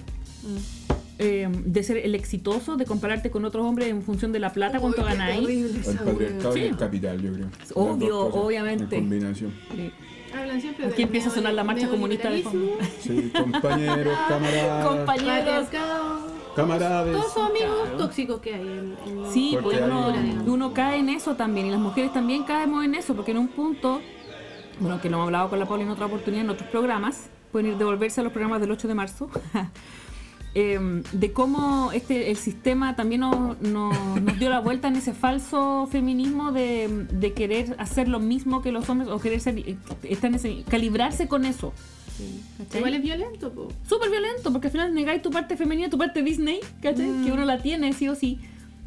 mm. Eh, de ser el exitoso, de compararte con otros hombres en función de la plata, cuánto Uy, ganáis. El patriarcado y el capital, yo creo. Obvio, obviamente. En combinación. Sí. wea. Hablan siempre Aquí empieza a sonar la marcha comunista de fondo. Sí, compañeros, camaradas. Compañeros. Camaradas. Todos son amigos Claro. tóxicos que hay en, en Sí, Porque pues uno, hay- uno cae en eso también, y las mujeres también caemos en eso, porque en un punto, bueno, que lo hemos hablado con la Paula en otra oportunidad en otros programas, pueden ir devolverse a los programas del 8 de marzo, eh, de cómo este el sistema también nos, nos- nos dio la vuelta en ese falso feminismo de, de querer hacer lo mismo que los hombres, o querer ser, estar en ese- calibrarse con eso. Sí. Igual es violento, po. súper violento, porque al final negáis tu parte femenina, tu parte Disney, ¿cachai? Mm. Que uno la tiene, sí o sí.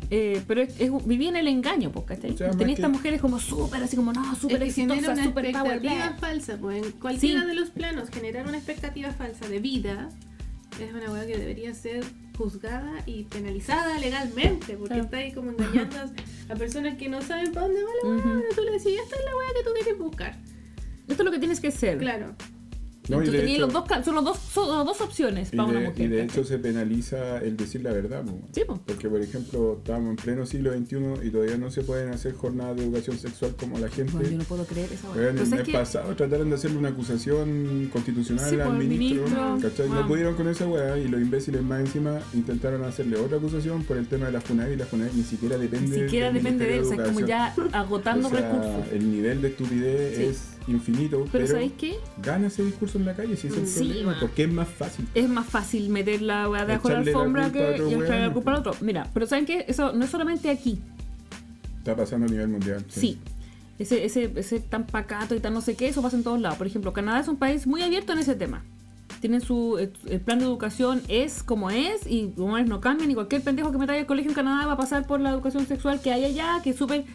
Eh, pero es, es- viví en el engaño, pues, ¿cachai? O sea, Tenía que- estas mujeres como súper, así como, no, súper es que genera exitosas, una súper power. expectativa blah. falsa, pues en cualquiera Sí. de los planos generar una expectativa falsa de vida es una weá que debería ser juzgada y penalizada legalmente, porque Claro. está ahí como engañando a, personas que no saben para dónde va la weá, Ujú. tú le decís, esta es la weá que tú quieres buscar. Esto es lo que tienes que ser. Claro. No, y Entonces de tenías hecho- los dos, ca- son, los dos, son las dos opciones para una de, mujer. y de hecho se penaliza el decir la verdad. po. Sí. Porque, por ejemplo, estamos en pleno siglo XXI y todavía no se pueden hacer jornadas de educación sexual como la gente. Bueno, yo no puedo creer esa Weón, weá. el pasado trataron de hacerle una acusación constitucional Sí, al ministro. No pudieron con esa weá y los imbéciles más encima intentaron hacerle otra acusación por el tema de la FUNAI y la FUNAI ni siquiera Ni depende siquiera del depende de él, o sea, como ya agotando O sea, recursos. el nivel de estupidez Sí. es infinito, Pero, pero, ¿sabéis qué? gana ese discurso en la calle si es el Sí, problema, man. porque es más fácil. es más fácil meter la weá debajo de la alfombra que y echarle la culpa al otro. Mira, pero ¿saben qué? Eso no es solamente aquí. Está pasando a nivel mundial. Sí. Ese, ese, ese tan pacato y tan no sé qué, eso pasa en todos lados. Por ejemplo, Canadá es un país muy abierto en ese tema. Tienen su. El, el plan de educación es como es y los hombres no cambian. Y cualquier pendejo que meta al colegio en Canadá va a pasar por la educación sexual que hay allá, que es súper.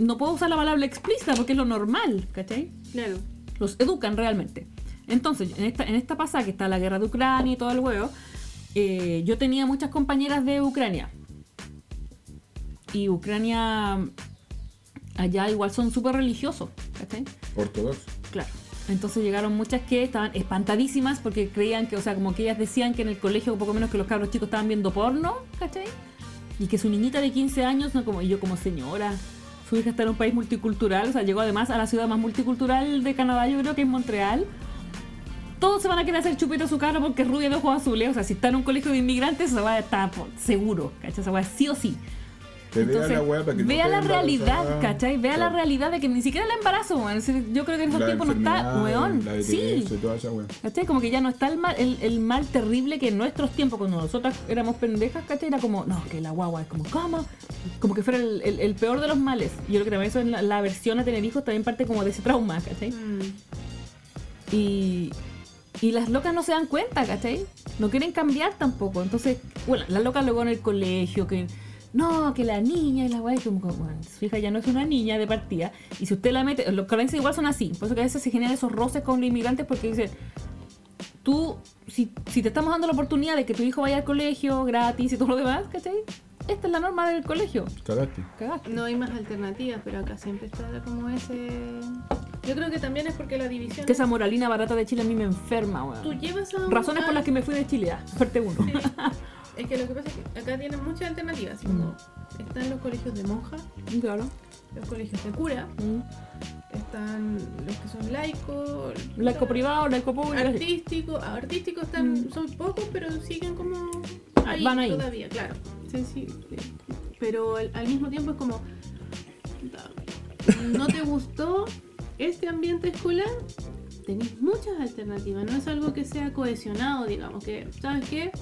No puedo usar la palabra explícita porque es lo normal, ¿cachai? Claro. los educan realmente. Entonces, en esta, en esta pasada que está la guerra de Ucrania y todo el huevo, eh, yo tenía muchas compañeras de Ucrania. Y Ucrania, allá igual son súper religiosos, ¿cachai? Ortodoxo. Claro. Entonces llegaron muchas que estaban espantadísimas porque creían que, o sea, como que ellas decían que en el colegio, poco menos que los cabros chicos estaban viendo porno, ¿cachai? Y que su niñita de 15 años, no como, y yo como señora, su hija está en un país multicultural, o sea, llegó además a la ciudad más multicultural de Canadá, yo creo que es Montreal. Todos se van a querer hacer chupito a su cara porque es rubia de ojos azules. O sea, si está en un colegio de inmigrantes, esa va a estar seguro, ¿cachai? Esa va sí o sí. Vea la weá para que no vea quede la realidad. ¿cachai? Vea la realidad de que ni siquiera el embarazo, weón. Es Yo creo que en esos tiempos no está, weón. La Sí. ETS y toda esa weá. ¿Cachai? Como que ya no está el mal, el, el mal terrible que en nuestros tiempos, cuando nosotras éramos pendejas, ¿cachai? Era como, no, que la guagua es como, ¿cómo? Como que fuera el, el- el peor de los males. Y yo creo que también eso la, la aversión a tener hijos también parte como de ese trauma, ¿cachai? Mm. Y, y las locas no se dan cuenta, ¿cachai? No quieren cambiar tampoco. Entonces, bueno, las locas luego en el colegio, que no, que la niña y la weá, como, que, bueno, su hija ya no es una niña de partida. Y si usted la mete, los canadienses igual son así. Por eso que a veces se generan esos roces con los inmigrantes porque dicen, tú, si, si te estamos dando la oportunidad de que tu hijo vaya al colegio gratis y todo lo demás, ¿cachai? Esta es la norma del colegio. Cagaste. Cagaste. No hay más alternativas, pero acá siempre está como ese. Yo creo que también es porque la división. Que esa moralina barata de Chile a mí me enferma, weón. Tú llevas a un- Razones por las que me fui de Chile, ah, parte uno. Sí. Es que lo que pasa es que acá tienen muchas alternativas. como están los colegios de monjas, Claro. los colegios de cura, Mm. están los que son laicos, Laico privado, laico público. así. artísticos. Están, son pocos, pero siguen como ahí, Van ahí. todavía, claro. Sí, sí, sí. Pero al, al mismo tiempo es como. ¿No te gustó este ambiente escolar? Tenéis muchas alternativas, no es algo que sea cohesionado, digamos, que, ¿sabes qué?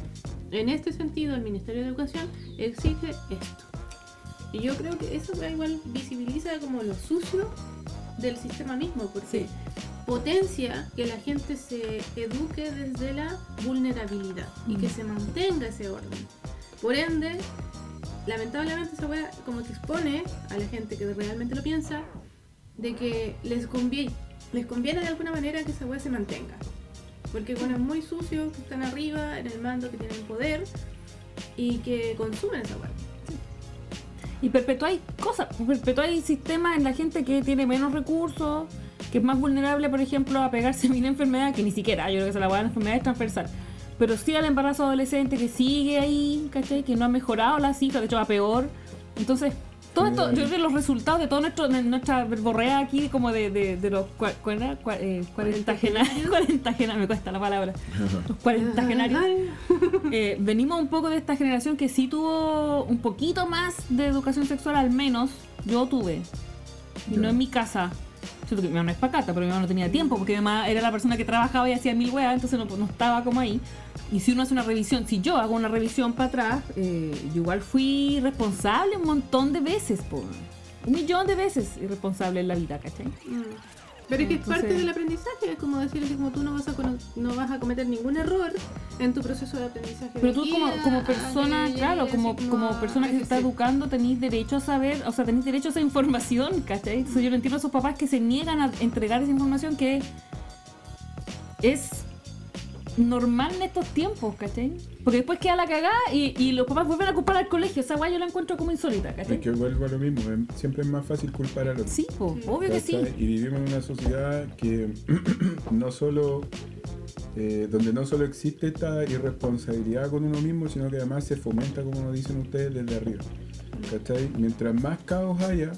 En este sentido, el Ministerio de Educación exige esto. Y yo creo que eso igual visibiliza como lo sucio del sistema mismo, porque Sí. potencia que la gente se eduque desde la vulnerabilidad y que se mantenga ese orden. Por ende, lamentablemente esa weá como que expone a la gente que realmente lo piensa de que les conviene, les conviene de alguna manera que esa weá se mantenga. Porque bueno, es muy sucio que están arriba, en el mando, que tienen poder y que consumen esa weá. Y perpetuáis cosas, perpetuáis sistemas en la gente que tiene menos recursos, que es más vulnerable, por ejemplo, a pegarse a una enfermedad que ni siquiera, yo creo que se la la enfermedad es transversal. Pero sí al embarazo adolescente que sigue ahí, ¿cachai? Que no ha mejorado la cifra, de hecho va peor. Entonces, todo esto, yo creo que los resultados de toda nuestra verborrea aquí, como de, de, de los cua- ¿cuál era? Cua- eh, cuarentagenarios, cuarentagenarios, me cuesta la palabra, los cuarentagenarios. Eh, venimos un poco de esta generación que sí tuvo un poquito más de educación sexual, al menos yo tuve. Y no en mi casa. Siento que mi mamá no es pacata, pero mi mamá no tenía tiempo porque mi mamá era la persona que trabajaba y hacía mil weas, entonces no, no estaba como ahí. Y si uno hace una revisión, si yo hago una revisión para atrás, eh, yo igual fui responsable un montón de veces, po. un millón de veces irresponsable en la vida, ¿cachai? Mm. Pero es que es parte del aprendizaje, es como decir así como tú no vas a no vas a cometer ningún error en tu proceso de aprendizaje. Pero tú como, como persona, claro, como, como a persona que se está educando, tenéis derecho a saber, o sea, tenéis derecho a esa información, ¿cachai? Entonces yo no entiendo a esos papás que se niegan a entregar esa información que es normal en estos tiempos, ¿cachai? Porque después queda la cagada y, y los papás vuelven a culpar al colegio. Esa guay yo la encuentro como insólita, Es ¿cachai? que vuelvo a lo mismo, em- siempre es más fácil culpar al otro. Sí, po, obvio que sí. Y vivimos en una sociedad que no solo eh, donde no solo existe esta irresponsabilidad con uno mismo, sino que además se fomenta, como nos dicen ustedes, desde arriba. ¿Cachai? Mientras más caos haya,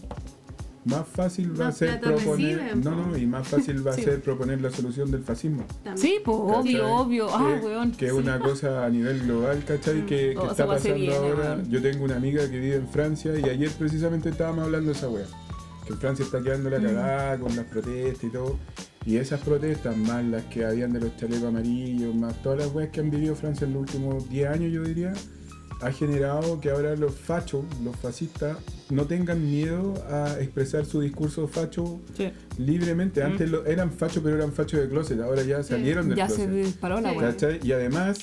más fácil va a ser proponer. reciben, no, no, y más fácil va a ser proponer la solución del fascismo. También. Sí, pues obvio, ¿cachai? obvio. Ah, que, weón. que es sí. una cosa a nivel global, ¿cachai? Que, que Oh, está pasando ahora. weón. Yo tengo una amiga que vive en Francia y ayer precisamente estábamos hablando de esa wea. Que en Francia está quedando la Mm. cagada con las protestas y todo. Y esas protestas, más las que habían de los chalecos amarillos, más todas las weas que han vivido Francia en los últimos 10 años, yo diría, ha generado que ahora los fachos, los fascistas, no tengan miedo a expresar su discurso facho Sí. libremente. Antes lo- eran fachos, pero eran fachos de closet, ahora ya salieron del Ya se disparó la Sí. ¿Cachai? Y además,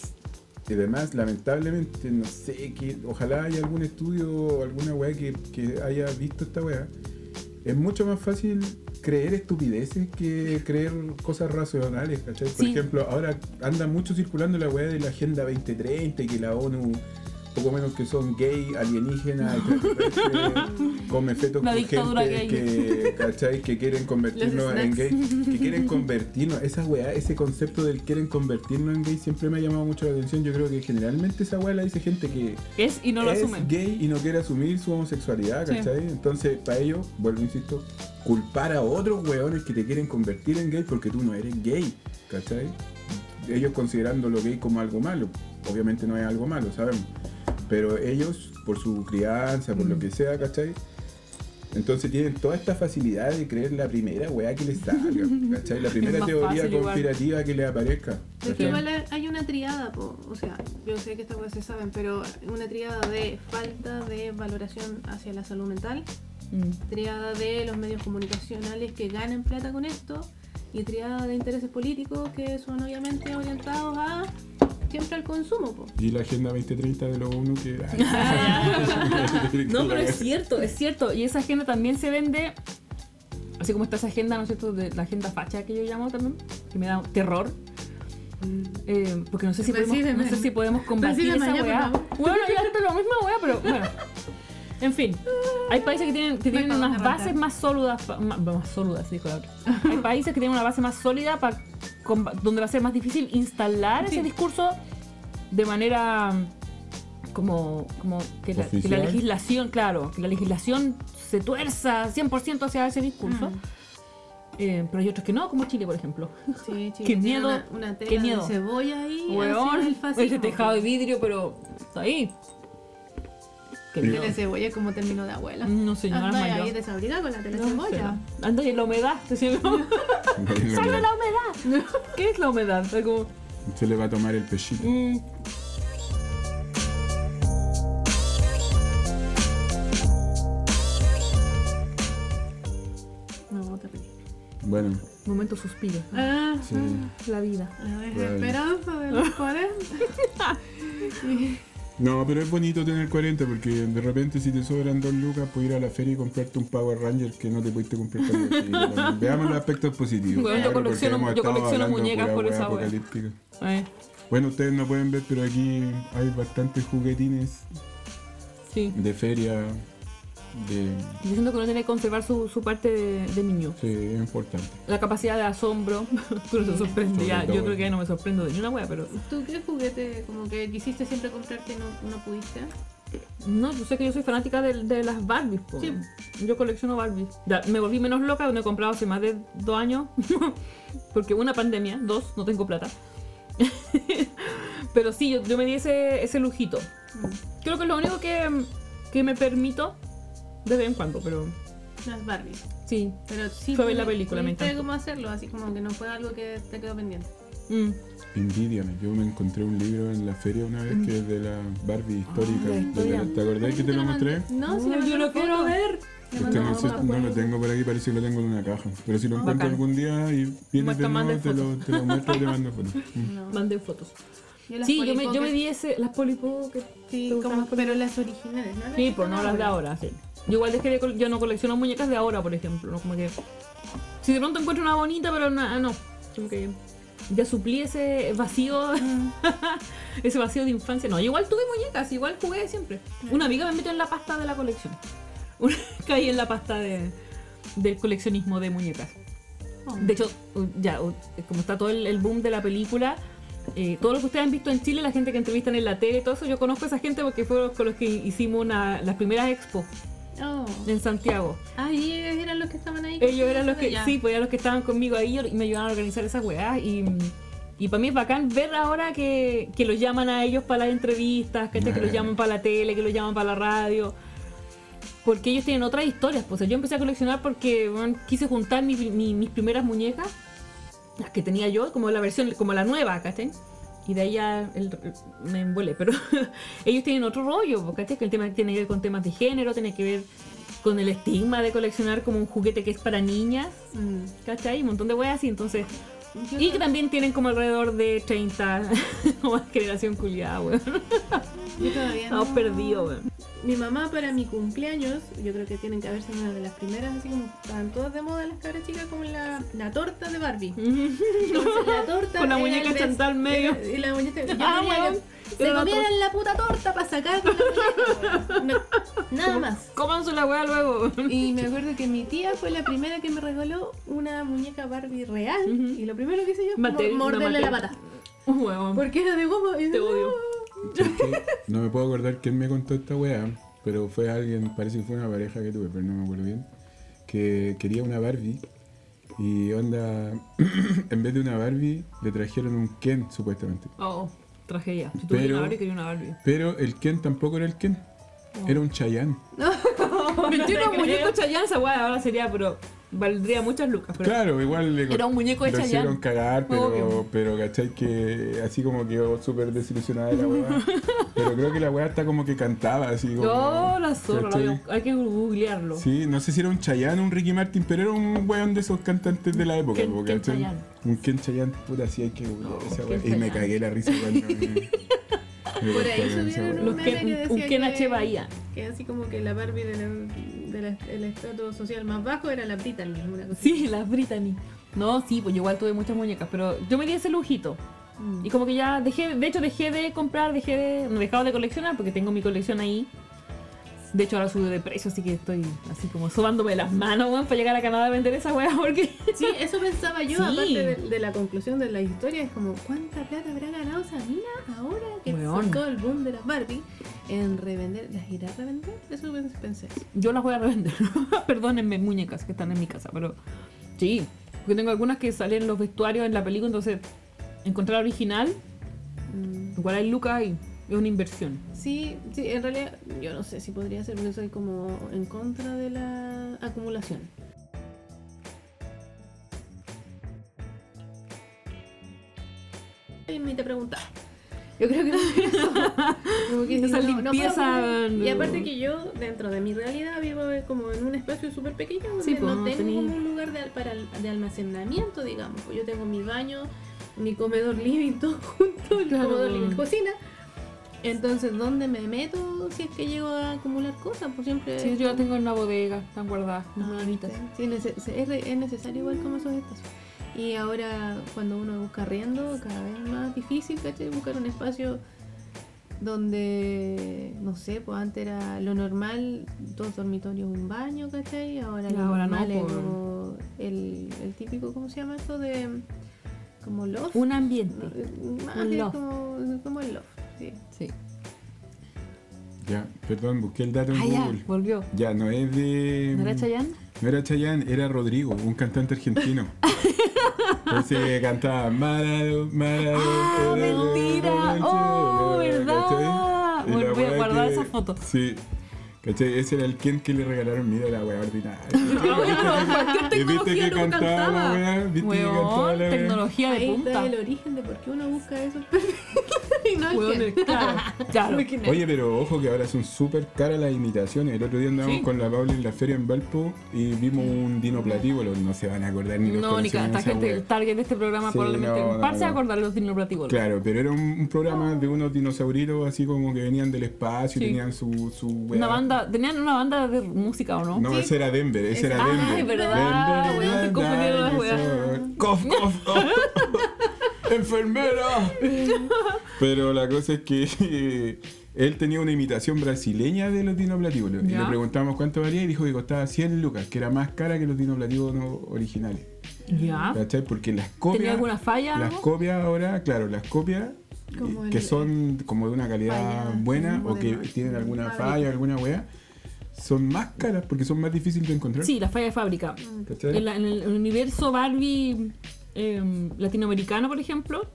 y además, lamentablemente, no sé, que ojalá haya algún estudio o alguna weá que, que haya visto esta weá. Es mucho más fácil creer estupideces que creer cosas racionales, ¿cachai? Por Sí. ejemplo, ahora anda mucho circulando la weá de la Agenda 2030 y que la ONU poco menos que son gay, alienígenas, come fetos con gente que, ¿cachai? que quieren convertirnos en gay, que quieren convertirnos, esa weá, ese concepto del quieren convertirnos en gay siempre me ha llamado mucho la atención. Yo creo que generalmente esa weá la dice gente que Es y no lo es gay y no quiere asumir su homosexualidad, Sí. ¿cachai? Entonces, para ello, vuelvo, insisto, culpar a otros weones que te quieren convertir en gay porque tú no eres gay, ¿cachai? Ellos considerando lo gay como algo malo. Obviamente no es algo malo, sabemos. Pero ellos, por su crianza, por Mm. lo que sea, ¿cachai? Entonces tienen toda esta facilidad de creer la primera weá que les salga, ¿cachai? La primera teoría igual. conspirativa que les aparezca. Es que igual hay una triada, po. o sea, yo sé que estas cosas se saben, pero una triada de falta de valoración hacia la salud mental, Mm. triada de los medios comunicacionales que ganan plata con esto y triada de intereses políticos que son obviamente orientados a siempre al consumo. Po. Y la Agenda 2030 de los ONU que... No, pero es cierto, es cierto. Y esa agenda también se vende, así como está esa agenda, ¿no es cierto? De la agenda facha que yo llamo también, que me da terror. Eh, porque no sé si podemos, no sé si podemos combatir esa weá. Bueno, ya esto es lo mismo weá, pero bueno. En fin, hay países que tienen, que tienen unas bases más sólidas, más, más sólidas, dijo la otra. Hay países que tienen una base más sólida para donde va a ser más difícil instalar Sí. ese discurso de manera como, como que, la, que la Oficial. legislación, claro, que la legislación se tuerza 100% hacia ese discurso. Mm. Eh, pero hay otros que no, como Chile, por ejemplo. Sí, Qué tiene miedo, Una, una tela qué miedo. de cebolla ahí. Weón, ese tejado de vidrio, pero está ahí. Tela de cebolla como término de abuela. No, señora Anda mayor. ahí desabrigada con la tela de No, cebolla. Anda y la humedad. ¡Salve la humedad! ¿Qué es la humedad? Es como, Se le va a tomar el pechito. mm, No, terrible. Bueno, momento suspiro. Ah, sí. La vida. la desesperanza de los 40. No, pero es bonito tener 40 porque de repente si te sobran dos lucas puedes ir a la feria y comprarte un Power Ranger que no te pudiste comprar Veamos los aspectos positivos. Bueno, yo colecciono- yo muñecas por esa wea. Eh, Bueno, ustedes no pueden ver, pero aquí hay bastantes juguetines sí. de feria. De... Yo siento que uno tiene que conservar su, su parte de, de niño. Sí, es importante. La capacidad de asombro. Tú no te sorprendías. Yo creo que ya no me sorprendo de ni una wea, pero. ¿Tú qué juguete como que quisiste siempre comprarte y no, no pudiste? No, yo sé que yo soy fanática de, de las Barbies. po. Sí. Yo colecciono Barbies. Ya, me volví menos loca, no he comprado hace más de dos años. porque una pandemia, dos, no tengo plata. Pero sí, yo, yo me di ese, ese lujito. Creo que es lo único que, que me permito de vez en cuando, pero Las Barbies. sí. Pero sí. Fue ver la película, me encantó. cómo hacerlo, así como que no fue algo que te quedó pendiente. Mm. Envidiame. Yo me encontré un libro en la feria una vez que es de la Barbie histórica. la ¿Te acordás que te lo mostré? No, si mandé yo lo quiero ver. No, no lo tengo por aquí, parece que lo tengo en una caja. Pero si lo Ah, encuentro bacán. algún día y vienes de nuevo, te lo, te lo muestro y te mando fotos. No. Mandé fotos. Yo Sí, yo me, yo me di ese, las Polly Pocket. Sí, ¿Te gustan como, pero las originales, ¿no? Las Sí, pues no las de ahora, sí. Yo igual dejé de yo no colecciono muñecas de ahora, por ejemplo, ¿no? Como que si de pronto encuentro una bonita, pero na- no, como que ya suplí ese vacío, ese vacío de infancia. No, yo igual tuve muñecas, igual jugué siempre. Una amiga me metió en la pasta de la colección. Una- Caí en la pasta de, del coleccionismo de muñecas. Oh. De hecho, uh, ya, uh, como está todo el, el boom de la película, eh, todo lo que ustedes han visto en Chile, la gente que entrevistan en la tele, todo eso, yo conozco a esa gente porque fueron con los que hicimos una, las primeras expos Oh. en Santiago. Ah, y ellos eran los que estaban ahí. Ellos eran los que, sí, pues eran los que estaban conmigo ahí y me ayudaban a organizar esas weas. Y, y para mí es bacán ver ahora que, que los llaman a ellos para las entrevistas, ¿cachai? que los llaman para la tele, que los llaman para la radio. Porque ellos tienen otras historias. Pues yo empecé a coleccionar porque bueno, quise juntar mi- mi- mis primeras muñecas, las que tenía yo, como la versión, como la nueva, ¿cachai? Y de ahí ya el- me envuelve. Pero ellos tienen otro rollo, ¿cachai? Que el tema tiene que ver con temas de género, tiene que ver con el estigma de coleccionar como un juguete que es para niñas, Mm. ¿cachai? Un montón de weas así, entonces... Y que también tienen como alrededor de 30, como generación culiada, weón. Yo todavía Estamos perdidos, weón. Mi mamá para mi cumpleaños, yo creo que tienen que haber sido una de las primeras, así como estaban todas de moda las cabras chicas, como la, la torta de Barbie. Entonces, la torta Con la muñeca Chantal medio. era- Y la muñeca. Ah, weón. Se Era la comieran la puta torta para sacar la. No, Nada más. Cómanse la weá luego. Y me acuerdo que mi tía fue la primera que me regaló una muñeca Barbie real. Y lo primero que hice yo fue morderle la pata. Un huevón. Porque era de goma. Y Te odio. No me puedo acordar quién me contó esta weá, pero fue alguien, parece que fue una pareja que tuve, pero no me acuerdo bien, que quería una Barbie y onda, en vez de una Barbie le trajeron un Ken supuestamente. Oh, tragedia. Si tuviera Pero- una Barbie, quería una Barbie. Pero el Ken tampoco era el Ken, era un Chayanne. Mentira, un muñeco Chayanne, esa weá ahora sería, pero valdría muchas lucas. Pero Claro, igual le Era un muñeco de lo Chayanne. hicieron cagar, pero, Obvio. pero cachai que así como quedó súper desilusionada de la weá. pero creo que la weá está como que cantaba así como. Oh, la zorra, hay que googlearlo. Sí, no sé si era un Chayanne o un Ricky Martin, pero era un weón de esos cantantes de la época. Ken- Ken. Chayanne. Un Ken Chayanne, puta, sí hay que googlear No, esa Ken weá. Y me cagué la risa cuando Por ahí subieron un meme Ken- que un decía Ken que- H. Bahía. Que así como que la Barbie de la- el estrato social más bajo era la Brittany. Una cosa Sí, la Brittany. No, sí, pues yo igual tuve muchas muñecas, pero yo me di ese lujito. Mm. Y como que ya dejé, de hecho dejé de comprar, dejé de, dejado de coleccionar porque tengo mi colección ahí. De hecho ahora subió de precio, así que estoy así como sobándome las manos, weón, para llegar a Canadá a vender esa weá porque... Sí, eso pensaba yo, Sí. aparte de, de la conclusión de la historia, es como, ¿cuánta plata habrá ganado esa mina ahora que todo el boom de las Barbie en revender? ¿Las irá a revender? Eso pens- pensé. Yo las voy a revender. Perdónenme, muñecas que están en mi casa, pero sí. Porque tengo algunas que salen en los vestuarios en la película, entonces encontrar original, Mm, igual hay lucas ahí. Es una inversión. Sí, sí, en realidad yo no sé si podría ser porque soy como en contra de la acumulación. Y me te preguntaba. Yo creo que eso. Como que Esa no- no limpieza, Y no. aparte que yo, dentro de mi realidad, vivo como en un espacio súper pequeño donde Sí, pues, no no tengo tení- un lugar de, para, de almacenamiento, digamos. Pues yo tengo mi baño, mi comedor living, todo junto, el Claro. comedor living, cocina. Entonces, ¿dónde me meto si es que llego a acumular cosas? Pues siempre... Sí, yo la tengo en una bodega, están guardadas, Ah, muy bonitas. Sí, es, es necesario igual como esos espacios. Y ahora cuando uno busca arriendo, cada vez es más difícil, ¿cachai? Buscar un espacio donde, no sé, pues antes era lo normal, dos dormitorios, un baño, ¿cachai? Ahora Y lo ahora no, normal es por- como el, el típico, ¿cómo se llama esto? De como loft. Un No, ambiente. eh, más un es loft. Como, como el loft, sí. Sí. Ya, perdón, busqué el dato en Ah, ya, Google. volvió. Ya, no es de. ¿No era Chayanne? No era Chayanne, era Rodrigo, un cantante argentino. Ese que cantaba Marado, Marado. ¡Ah, mentira! ¡Oh, verdad! Voy a guardar esa foto. Sí. ¿Cachai? Ese era el quien que le regalaron mira la wea ordinaria. Oye, pero cualquier ¿Y viste tecnología que cantaba la wea? ¿Viste que cantaba la wea? tecnología de Ahí punta. está el origen de por qué uno busca esos perfiles no claro, claro. Oye, pero ojo que ahora son súper caras las imitaciones. El otro día andábamos Sí. con la Paula en la feria en Valpo y vimos un dino platíbulo. No se van a acordar ni los No, ni cada gente, el target de este programa Sí, probablemente no, a acordar de los dinoplatívolos. Claro, pero era un, un programa de unos dinosauritos así como que venían del espacio y Sí. tenían su, su. Una banda, tenían una banda de música o no? No, Sí. ese era Denver, ese era Ay, Denver. verdad, Denver, estoy confundiendo las dinosaur. Cof, cof, cof. ¡Enfermera! Pero la cosa es que él tenía una imitación brasileña de los dinoplatíbulos. Y le preguntamos cuánto valía y dijo que costaba 100 lucas, que era más cara que los dinoplatíbulos originales. Ya. ¿Cachai? Porque las copias. ¿Tenía alguna falla? Las algo? copias ahora, claro, las copias Como eh, el- que son como de una calidad Falla, buena o que tienen alguna falla, alguna wea, son más caras porque son más difíciles de encontrar. Sí, la falla de fábrica. ¿Cachai? En, la- en el universo Barbie eh, latinoamericano, por ejemplo,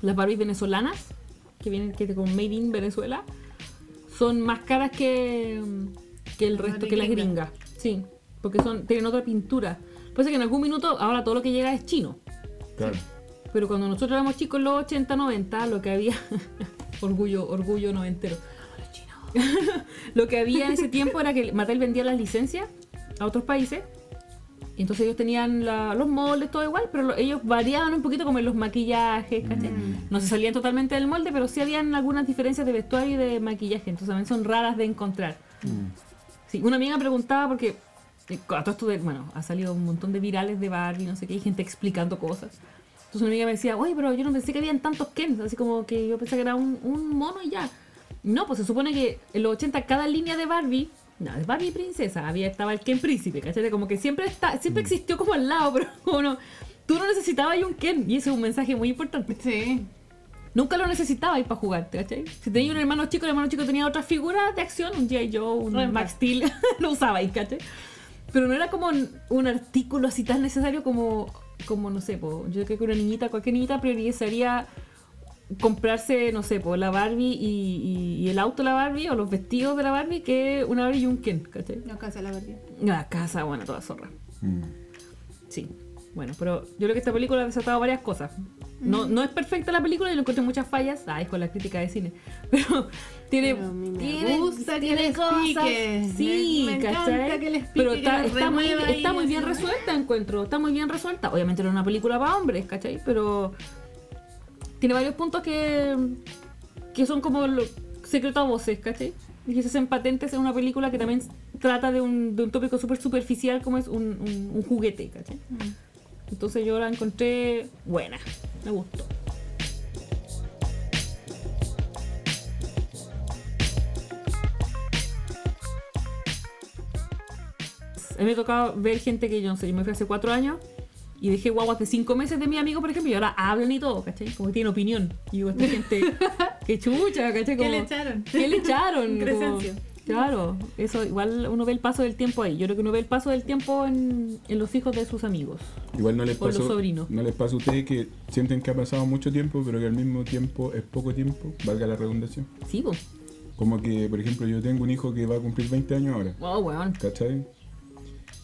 las Barbies venezolanas, que vienen que con Made in Venezuela, son más caras que, que el resto, que las gringa. gringas. Sí, porque son tienen otra pintura. Pasa que en algún minuto, ahora todo lo que llega es chino. Claro. Pero cuando nosotros éramos chicos, en los 80, 90, lo que había. orgullo, orgullo noventero. lo que había en ese tiempo era que Mattel vendía las licencias a otros países. Y entonces ellos tenían la- los moldes, todo igual, pero lo- ellos variaban un poquito como en los maquillajes, ¿cachai? No se salían totalmente del molde, pero sí habían algunas diferencias de vestuario y de maquillaje. Entonces también son raras de encontrar. Sí, una amiga preguntaba porque eh, a todo esto de, bueno, ha salido un montón de virales de Barbie, no sé qué, hay gente explicando cosas. Entonces una amiga me decía, oye, pero yo no pensé que habían tantos Ken, así como que yo pensé que era un, un mono y ya. No, pues se supone que en los 80 cada línea de Barbie, no, es Barbie princesa, había estaba el Ken príncipe, ¿cachai? Como que siempre está, siempre existió como al lado, pero como no, tú no necesitabas un Ken, y ese es un mensaje muy importante. Sí. Nunca lo necesitabas para jugar, ¿cachai? Si tenías un hermano chico, el hermano chico tenía otras figuras de acción, un G.I. Joe, un Reemplazo. Max Steel, lo usabais, ¿cachai? Pero no era como un, un artículo así tan necesario como, como no sé, po, yo creo que una niñita, cualquier niñita priorizaría comprarse, no sé, po, la Barbie y, y- y el auto de la Barbie o los vestidos de la Barbie que una Barbie y un Ken, ¿cachai? No casa la verdad. La casa, bueno, toda zorra. Mm. Sí. Bueno, pero yo creo que esta película ha desatado varias cosas. No, no es perfecta la película y lo encuentro muchas fallas. Ah, es con la crítica de cine. Pero tiene. Pero me tiene, gusta que tiene cosas. pique. Sí, Me- me ¿cachai? que les Pero que está, les está muy, está muy bien resuelta, encuentro. Está muy bien resuelta. Obviamente no es una película para hombres, ¿cachai? Pero tiene varios puntos que, que son como lo- secreto a voces, ¿cachai? Y que se hacen patentes en una película que también trata de un, de un tópico súper superficial como es un, un- un juguete, ¿cachai? Entonces yo la encontré buena, me gustó. A mí me ha tocado ver gente que yo no sé, yo me fui hace cuatro años y dejé guaguas de cinco meses de mi amigo, por ejemplo, y ahora hablan y todo, ¿cachai? Como que tienen opinión. Y digo, esta gente, qué chucha, ¿cachai? ¿Qué Como- le echaron? ¿Qué le echaron? Como- claro, eso igual uno ve el paso del tiempo ahí. Yo creo que uno ve el paso del tiempo en, en los hijos de sus amigos. Igual no les Por los sobrinos. no les pasa a ustedes que sienten que ha pasado mucho tiempo, pero que al mismo tiempo es poco tiempo, valga la redundación. Sí, pues. Como que, por ejemplo, yo tengo un hijo que va a cumplir 20 años ahora, Oh, weón. ¿cachai?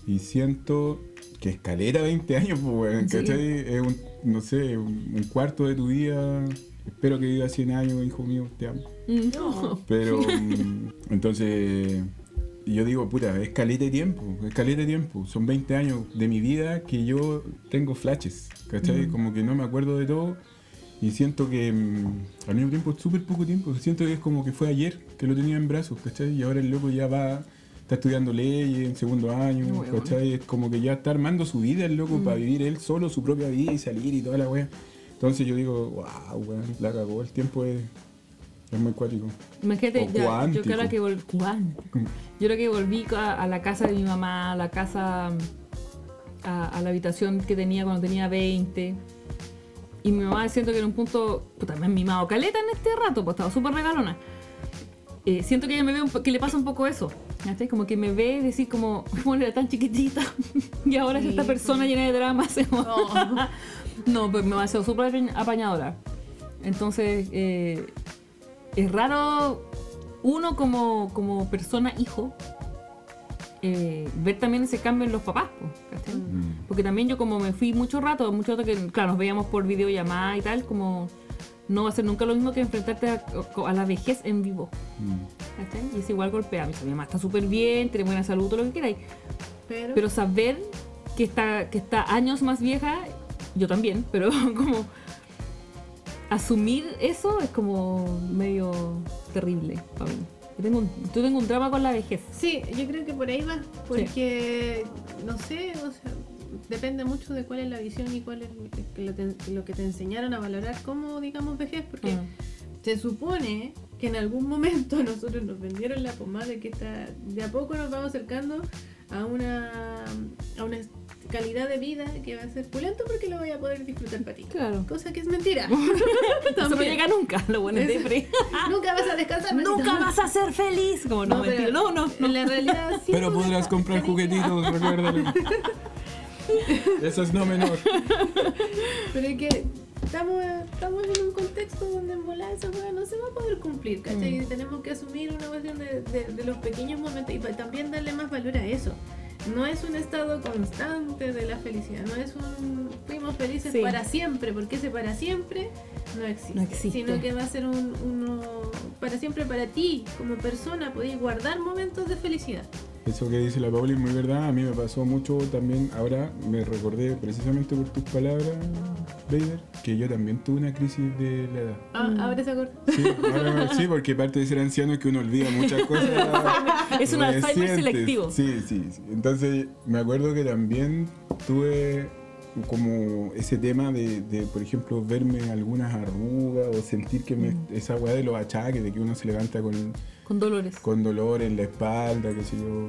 Y siento que escalera 20 años, pues, weón, Sí. ¿cachai? Es un, no sé, un, cuarto de tu vida. Espero que viva 100 años, hijo mío, te amo. Mm. Pero, mm, entonces, yo digo, puta, es caleta de tiempo, es caleta de tiempo. Son 20 años de mi vida que yo tengo flashes, ¿cachai? Como que no me acuerdo de todo. Y siento que mm, al mismo tiempo es súper poco tiempo. Siento que es como que fue ayer que lo tenía en brazos, ¿cachai? Y ahora el loco ya va, está estudiando leyes en segundo año. ¿cachai? Es como que ya está armando su vida el loco para vivir él solo su propia vida y salir y toda la wea. Entonces yo digo, wow, weón, la cagó, el tiempo es, es muy cuático. Imagínate, ya, yo cuántico. que volví, yo creo que volví a, a la casa de mi mamá, a la casa, a, a la habitación que tenía cuando tenía 20. Y mi mamá siento que en un punto, puta, me han mimado caleta en este rato, pues estaba súper regalona. Eh, siento que ella me ve un que le pasa un poco eso. ¿Cachai? Como que me ve decir como, bueno, era tan chiquitita y ahora es esta Sí. persona llena de dramas. Oh. No, pues me va a ser súper apañ- apañadora. Entonces, eh, es raro uno como, como persona hijo eh, ver también ese cambio en los papás. ¿cachai? Mm. Porque también yo como me fui mucho rato, mucho rato que, claro, nos veíamos por videollamada y tal, como no va a ser nunca lo mismo que enfrentarte a, a la vejez en vivo. Mm. ¿cachai? Y es igual golpea. Mi mamá está súper bien, tiene buena salud, todo lo que queráis. Pero, Pero saber que está, que está años más vieja, yo también, pero como asumir eso es como medio terrible para mí. Yo tengo, un, yo tengo un drama con la vejez. Sí, yo creo que por ahí va, porque no sé, o sea, depende mucho de cuál es la visión y cuál es lo que te, lo que te enseñaron a valorar como, digamos, vejez, porque Mm. se supone que en algún momento a nosotros nos vendieron la pomada de que está, de a poco nos vamos acercando a una, a una calidad de vida que va a ser pulento porque lo voy a poder disfrutar para ti. Claro. Cosa que es mentira. Eso no llega nunca, lo bueno es de free. Nunca vas a descansar. Nunca vas a ser feliz. Como no, No, pero mentira. No, no, no. En la realidad sí. Pero podrás comprar juguetitos, recuérdalo. Eso es no menor. Pero es que estamos, estamos en un contexto donde en volar esa hueá no se va a poder cumplir, ¿cachai? Mm. Y tenemos que asumir una cuestión de, de- de los pequeños momentos y también darle más valor a eso. No es un estado constante de la felicidad, no es un fuimos felices Sí. para siempre, porque ese para siempre no existe, No existe. sino que va a ser un, uno para siempre para ti como persona, podéis guardar momentos de felicidad. Eso que dice la Pauli es muy verdad. A mí me pasó mucho también. Ahora me recordé precisamente por tus palabras, Vader, que yo también tuve una crisis de la edad. Ah, Mm. Ahora se acuerda. Sí, ahora- sí, porque aparte de ser anciano es que uno olvida muchas cosas. Es un Alzheimer selectivo. Sí, sí, sí. Entonces me acuerdo que también tuve como ese tema de, de, por ejemplo, verme algunas arrugas o sentir que me, esa weá de los achaques, de que uno se levanta con, Con dolores. con dolor en la espalda, qué sé yo.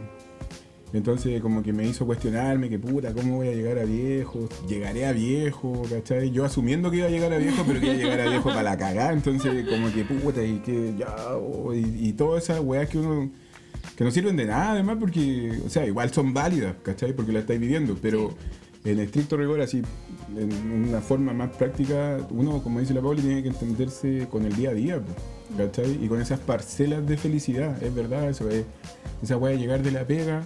Entonces como que me hizo cuestionarme que puta, ¿cómo voy a llegar a viejo? Llegaré a viejo, ¿cachai? Yo asumiendo que iba a llegar a viejo, pero que iba a llegar a viejo para la cagada. Entonces como que puta, y que ya, oh, y, y todas esas weas que uno... Que no sirven de nada además porque, o sea, igual son válidas, ¿cachai? Porque la estáis viviendo, pero en estricto rigor, así, en una forma más práctica, uno, como dice la Pauli, tiene que entenderse con el día a día, po, ¿cachai? Y con esas parcelas de felicidad, es verdad, eso es. Esa weá de llegar de la pega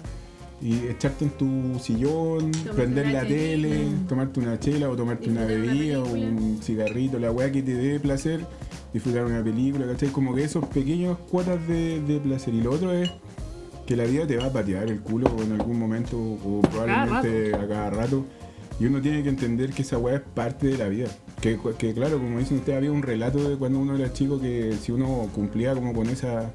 y echarte en tu sillón, Tomarte prender la chelita. tele, tomarte una chela o tomarte una bebida o un cigarrito, la weá que te dé placer, disfrutar una película, ¿cachai? Como que esos pequeños cuotas de, de placer. Y lo otro es que la vida te va a patear el culo en algún momento o probablemente a cada rato. Y uno tiene que entender que esa weá es parte de la vida. Que, que claro, como dicen ustedes, había un relato de cuando uno era chico que si uno cumplía como con esa,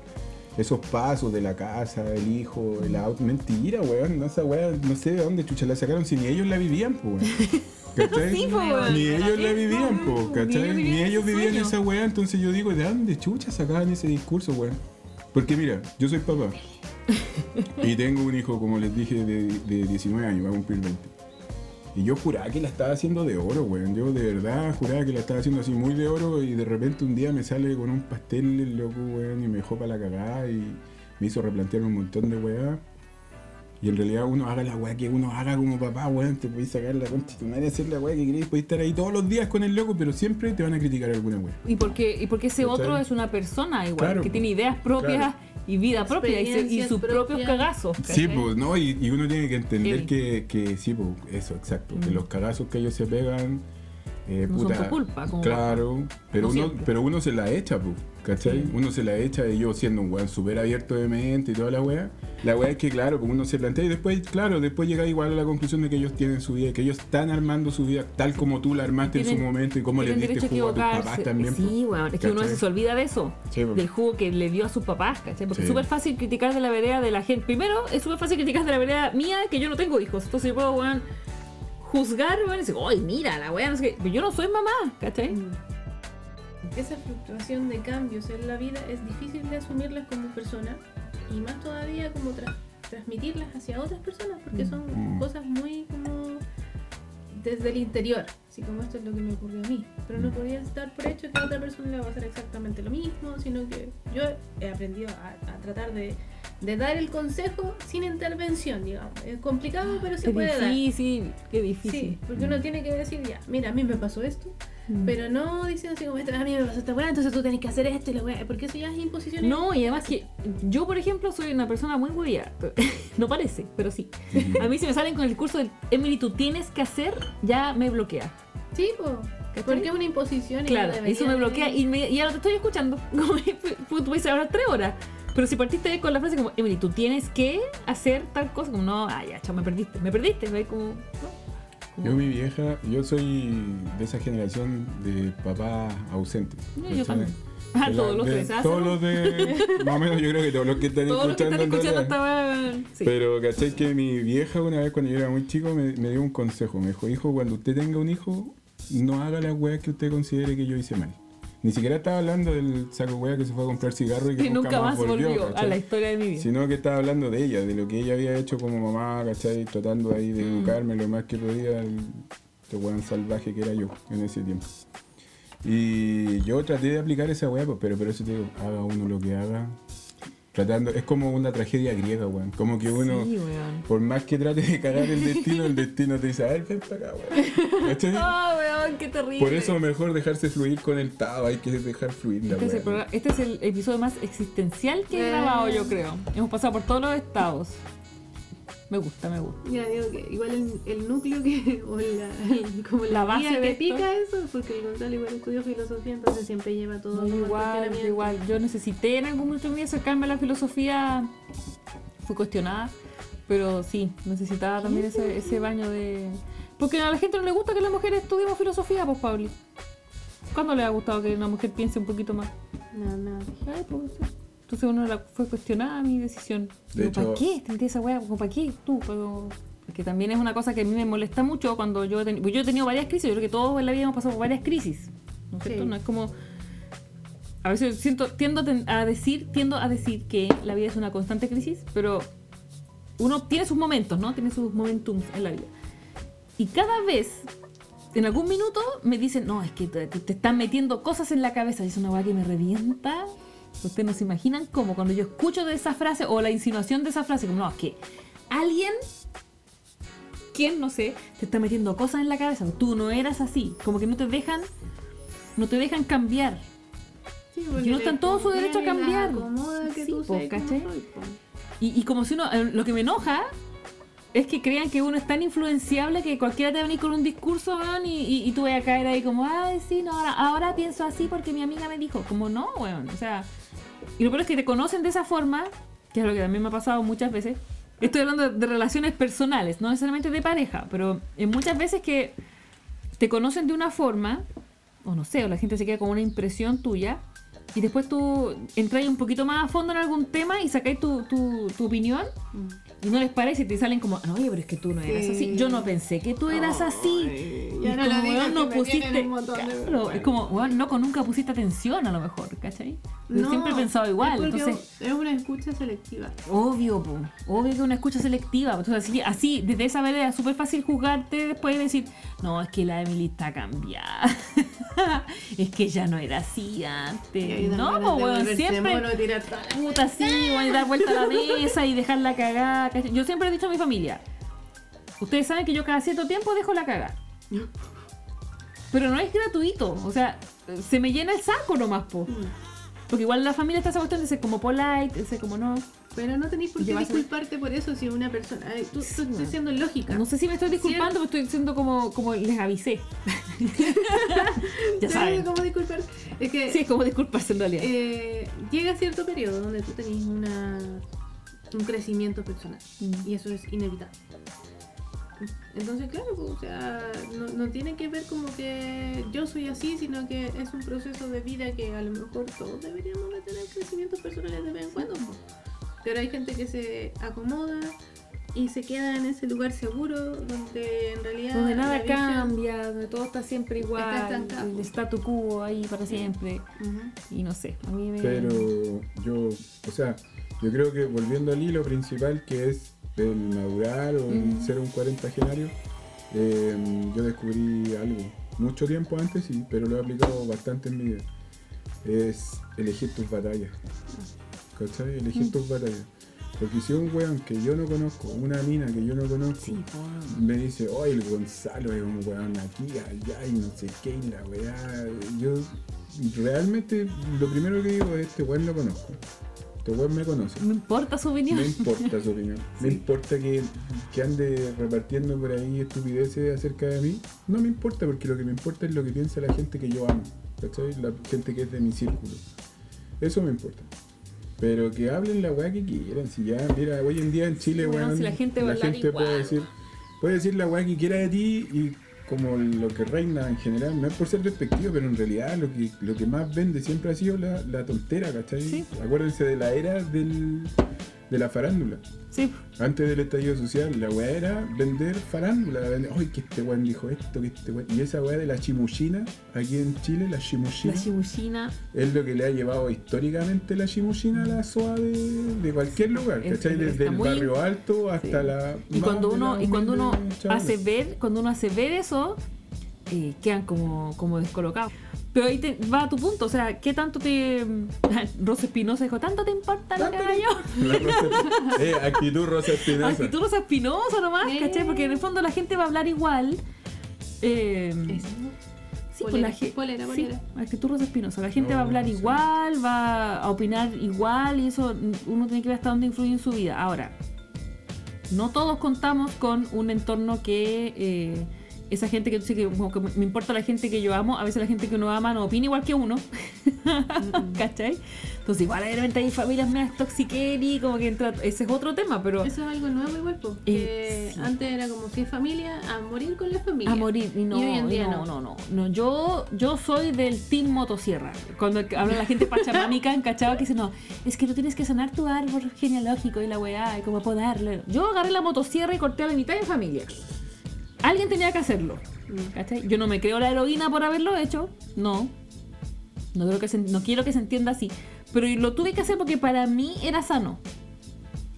esos pasos de la casa, el hijo, el auto. Mentira, weón. No, esa weá, no sé de dónde chucha la sacaron si ni ellos la vivían, pues, weón. ¿Cachai? Sí, po, weón. Ni ellos la vivían, Ni ¿cachai? ellos Ni vivían ellos vivían esa weá, entonces yo digo, ¿de dónde chucha sacaban ese discurso, weón? Porque mira, yo soy papá y tengo un hijo, como les dije, de, de 19 años, va a cumplir 20. Y yo juraba que la estaba haciendo de oro, weón. Yo de verdad juraba que la estaba haciendo así muy de oro y de repente un día me sale con un pastel el loco, weón, y me dejó para la cagada y me hizo replantear un montón de weá. Y en realidad uno haga la weá que uno haga como papá, weón. Te podéis sacar la concha de tu madre, hacer la weá que queréis, podéis estar ahí todos los días con el loco, pero siempre te van a criticar alguna weá. Y porque, y porque ese ¿Cachai? otro es una persona igual, Claro, que tiene ideas propias Claro. y vida propia y, se- y sus propios cagazos. Sí, pues, ¿no? Y, y uno tiene que entender que, que sí, pues, eso, exacto. Que Mm. los cagazos que ellos se pegan, eh, No son puta, tu culpa, como Claro, pero, No uno, siempre. pero uno se la echa, pues, ¿cachai? Uno se la echa y yo siendo un weón súper abierto de mente y toda la weá. La weá es que, claro, pues uno se plantea y después, claro, después llega igual a la conclusión de que ellos tienen su vida, que ellos están armando su vida tal como tú la armaste en su Tienen- momento y como Tienen diste jugo a tus papás también. pues. Sí, weón. Es que uno ¿Cachai? se olvida de eso. Sí, po. del jugo que le dio a sus papás, ¿cachai? Porque Sí. es súper fácil criticar de la vereda de la gente. Primero, es súper fácil criticar de la vereda mía que yo no tengo hijos. Entonces yo puedo, weón, juzgar, weón, y decir, ¡ay, mira, la weá! No sé qué. Pero yo no soy mamá, ¿cachai? Mm. Esa frustración de cambios en la vida es difícil de asumirlas como persona y más todavía como tra- transmitirlas hacia otras personas porque son Mm. cosas muy como desde el interior, así como esto es lo que me ocurrió a mí. Pero no podía estar por hecho que a otra persona le va a pasar exactamente lo mismo, sino que yo he aprendido a, a tratar de, de dar el consejo sin intervención, digamos. Es complicado, pero se Qué puede dar. difícil, qué Sí, difícil. porque uno tiene que decir ya, mira, a mí me pasó esto, Mm. pero no diciendo así como a mí me pasó esta weá, entonces tú tenés que hacer esto y la weá, porque eso ya es imposición. No, y además que yo, por ejemplo, soy una persona muy huevía. No parece, pero sí. A mí si me salen con el discurso del Emily, tú tienes que hacer, ya me bloquea. Sí, po, porque es una imposición. y Claro, eso me bloquea y, me, y ahora te estoy escuchando. Como, tú puedes hablar tres horas. Pero si partiste con la frase como, Emily, tú tienes que hacer tal cosa, como, no, ah, ya, chao, me perdiste, me perdiste, ¿ves? Como, no. Como- Yo, mi vieja, yo soy de esa generación de papá ausente. No, yo también. Ah, todos los ¿ah? Todos los de. Más o menos, yo creo que todos los que están Todos los que escuchando. están escuchando estaban. Sí. Pero, ¿cachai? Que mi vieja, una vez cuando yo era muy chico, me, me dio un consejo. Me dijo: Hijo, cuando usted tenga un hijo, no haga las weas que usted considere que yo hice mal. Ni siquiera estaba hablando del saco wea que se fue a comprar cigarro y que que nunca más volvió, a la historia de mi vida. Sino que estaba hablando de ella, de lo que ella había hecho como mamá, ¿cachai? Tratando ahí de Mm. educarme lo más que podía, el, este weón salvaje que era yo en ese tiempo. Y yo traté de aplicar esa weá, pues, pero, pero eso te digo, haga uno lo que haga. Tratando, es como una tragedia griega, weón. Como que uno, Sí, weón. por más que trate de cagar el destino, el destino te dice, a ver, ven para acá, weón. ¿Cachai? Ah, weón, qué terrible. Por eso mejor dejarse fluir con el Tao, hay que dejar fluir la Este es, el este es el episodio más existencial que he Eh. grabado, yo creo. Hemos pasado por todos los estados. Me gusta, me gusta. Mira, digo que igual el, el núcleo que, o la, el- como la, La base que esto. pica eso, porque el Gonzalo igual estudió filosofía, entonces siempre lleva todo No, igual, igual. Yo necesité en algún momento de mi vida acercarme a la filosofía. Fui cuestionada. Pero sí, necesitaba también ese, ese baño de. Porque a la gente no le gusta que las mujeres estudiemos filosofía, pues, Pablo. ¿Cuándo le ha gustado que una mujer piense un poquito más? No, no. Ay, pues. Entonces uno la fue cuestionada mi decisión. De Digo, ¿Para hecho- qué? ¿Te esa weá? ¿Para qué? Tú, pero... que también es una cosa que a mí me molesta mucho cuando yo he, teni- pues yo he tenido varias crisis, yo creo que todos en la vida hemos pasado por varias crisis, ¿no es cierto? Sí. No es como... A veces siento, tiendo a ten- decir, tiendo a decir que la vida es una constante crisis, pero uno tiene sus momentos, ¿no? Tiene sus momentums en la vida. Y cada vez, en algún minuto, me dicen, no, es que te, te- te están metiendo cosas en la cabeza. Y es una weá que me revienta. Ustedes no se imaginan cómo. Cuando yo escucho de esa frase o la insinuación de esa frase, como, no, es que alguien, quien, no sé, te está metiendo cosas en la cabeza. Tú no eras así. Como que no te dejan, no te dejan cambiar. Sí, Y no está en todo su derecho a cambiar. que Sí, tú po, seas como ¿cachai? soy, po. Y, y como si uno, eh, lo que me enoja es que crean que uno es tan influenciable que cualquiera te va a venir con un discurso weón, y, y, y tú vas a caer ahí como, ay, sí, no, ahora, ahora pienso así porque mi amiga me dijo. Como no, weón. O sea, y lo peor es que te conocen de esa forma, que es lo que también me ha pasado muchas veces. Estoy hablando de, de relaciones personales, no necesariamente de pareja, pero en muchas veces que te conocen de una forma, o no sé, o la gente se queda con una impresión tuya, y después tú entras un poquito más a fondo en algún tema y sacáis tu, tu, tu opinión, y no les parece y te salen como, oye, pero es que tú no eras Sí. así. Yo no pensé que tú eras así. Y no pusiste. de Claro, es como, weón, loco, nunca pusiste atención a lo mejor, ¿cachai? Yo No, siempre he pensado igual, es entonces. Es una escucha selectiva. Obvio, po. obvio que una escucha selectiva. Entonces, así, así, desde esa manera es súper fácil juzgarte después y decir, no, es que la Emily está cambiada. es que ya no era así antes. No, po, de weón, siempre mono, puta así, weón, y dar vuelta a la mesa y dejarla cagar. ¿cachai? Yo siempre he dicho a mi familia, ustedes saben que yo cada cierto tiempo dejo la cagar. Pero no es gratuito, o sea, se me llena el saco nomás, po. Porque igual la familia está esa cuestión de ser como polite, de ser como no. Pero no tenéis por qué disculparte por eso si una persona. ay, tú, estás siendo lógica. No sé si me estoy disculpando, pero estoy siendo como, como les avisé. ya ¿Sabes cómo disculpar? Es que Sí, es como disculparse en realidad. eh, llega cierto periodo donde tú tenés una, un crecimiento personal. Mm. Y eso es inevitable. Entonces, claro, pues, o sea, no, no tiene que ver como que yo soy así, sino que es un proceso de vida que a lo mejor todos deberíamos de tener crecimientos personales de vez en cuando. pues. Pero hay gente que se acomoda y se queda en ese lugar seguro donde en realidad donde nada cambia, donde todo está siempre igual, Está el statu quo ahí para siempre. Y no sé, a mí me. Pero yo, o sea, yo creo que volviendo al hilo principal que es el madurar o el Mm. ser un cuarentagenario, eh, yo descubrí algo. Mucho tiempo antes sí, pero lo he aplicado bastante en mi vida. Es elegir tus batallas. ¿Cachai? Elegir Mm. tus batallas. Porque si un weón que yo no conozco, una mina que yo no conozco, Sí, me dice, oh, el Gonzalo es un weón aquí, allá y no sé qué, y la weá. Yo realmente lo primero que digo es, este weón lo conozco. Este weón me conoce. No importa su opinión. No importa su opinión. No importa que, que ande repartiendo por ahí estupideces acerca de mí. No me importa porque lo que me importa es lo que piensa la gente que yo amo. ¿Cachai? La gente que es de mi círculo. Eso me importa. Pero que hablen la weá que quieran. Si ya, mira, hoy en día en Chile, Bueno, weón, si la gente puede decir, puede decir la weá que quiera de ti y como lo que reina en general, no es por ser despectivo, pero en realidad lo que, lo que más vende siempre ha sido la, la tontera, ¿cachai? Sí. Acuérdense de la era del, de la farándula. Sí, Antes del estallido social, la weá era vender farándula, vender, ay, que este weón dijo esto, que este weón. Y esa weá de la chimuchina, aquí en Chile, la chimuchina, la chibuchina. es lo que le ha llevado históricamente la chimuchina a la SOA de, de cualquier lugar, Es- ¿cachai? Desde el muy- barrio alto hasta Sí. la. Y cuando uno, y cuando uno hace ver, cuando uno hace ver eso, eh, quedan como, como descolocados. Pero ahí te, va a tu punto, o sea, ¿qué tanto te. Rosa Espinosa dijo, ¿tanto te importa lo que ¿Tanto haga te yo? Eh, actitud Rosa Espinosa. Actitud Rosa Espinosa nomás, Eh. ¿cachai? Porque en el fondo la gente va a hablar igual. Eh, Eso. sí, pues Polera, la gente. polera, Sí, polera. actitud Rosa Espinosa. La gente va a hablar sí. igual, va a opinar igual y eso mm, uno tiene que ver hasta dónde influye en su vida. Ahora, no todos contamos con un entorno que eh, esa gente que tú dices que, como que me importa la gente que yo amo, a veces la gente que uno ama no opina igual que uno. ¿Cachai? Entonces, igual de repente hay familias más toxiqueras, como que entra. Ese es otro tema, pero. Eso es algo nuevo igual, po, Eh, sí. antes era como si es familia, a morir con la familia. A morir, y no, Y hoy en día no, no. no, no, no. Yo, yo soy del team motosierra. Cuando habla la gente pachamámica, encachada, que dice, no, es que tú tienes que sanar tu árbol genealógico y la weá, y como podarlo. Yo agarré la motosierra y corté a la mitad en familia. Alguien tenía que hacerlo. Mm. ¿cachai? Yo no me creo la heroína por haberlo hecho, no. No, creo que se- no quiero que se entienda así. Pero lo tuve que hacer porque para mí era sano.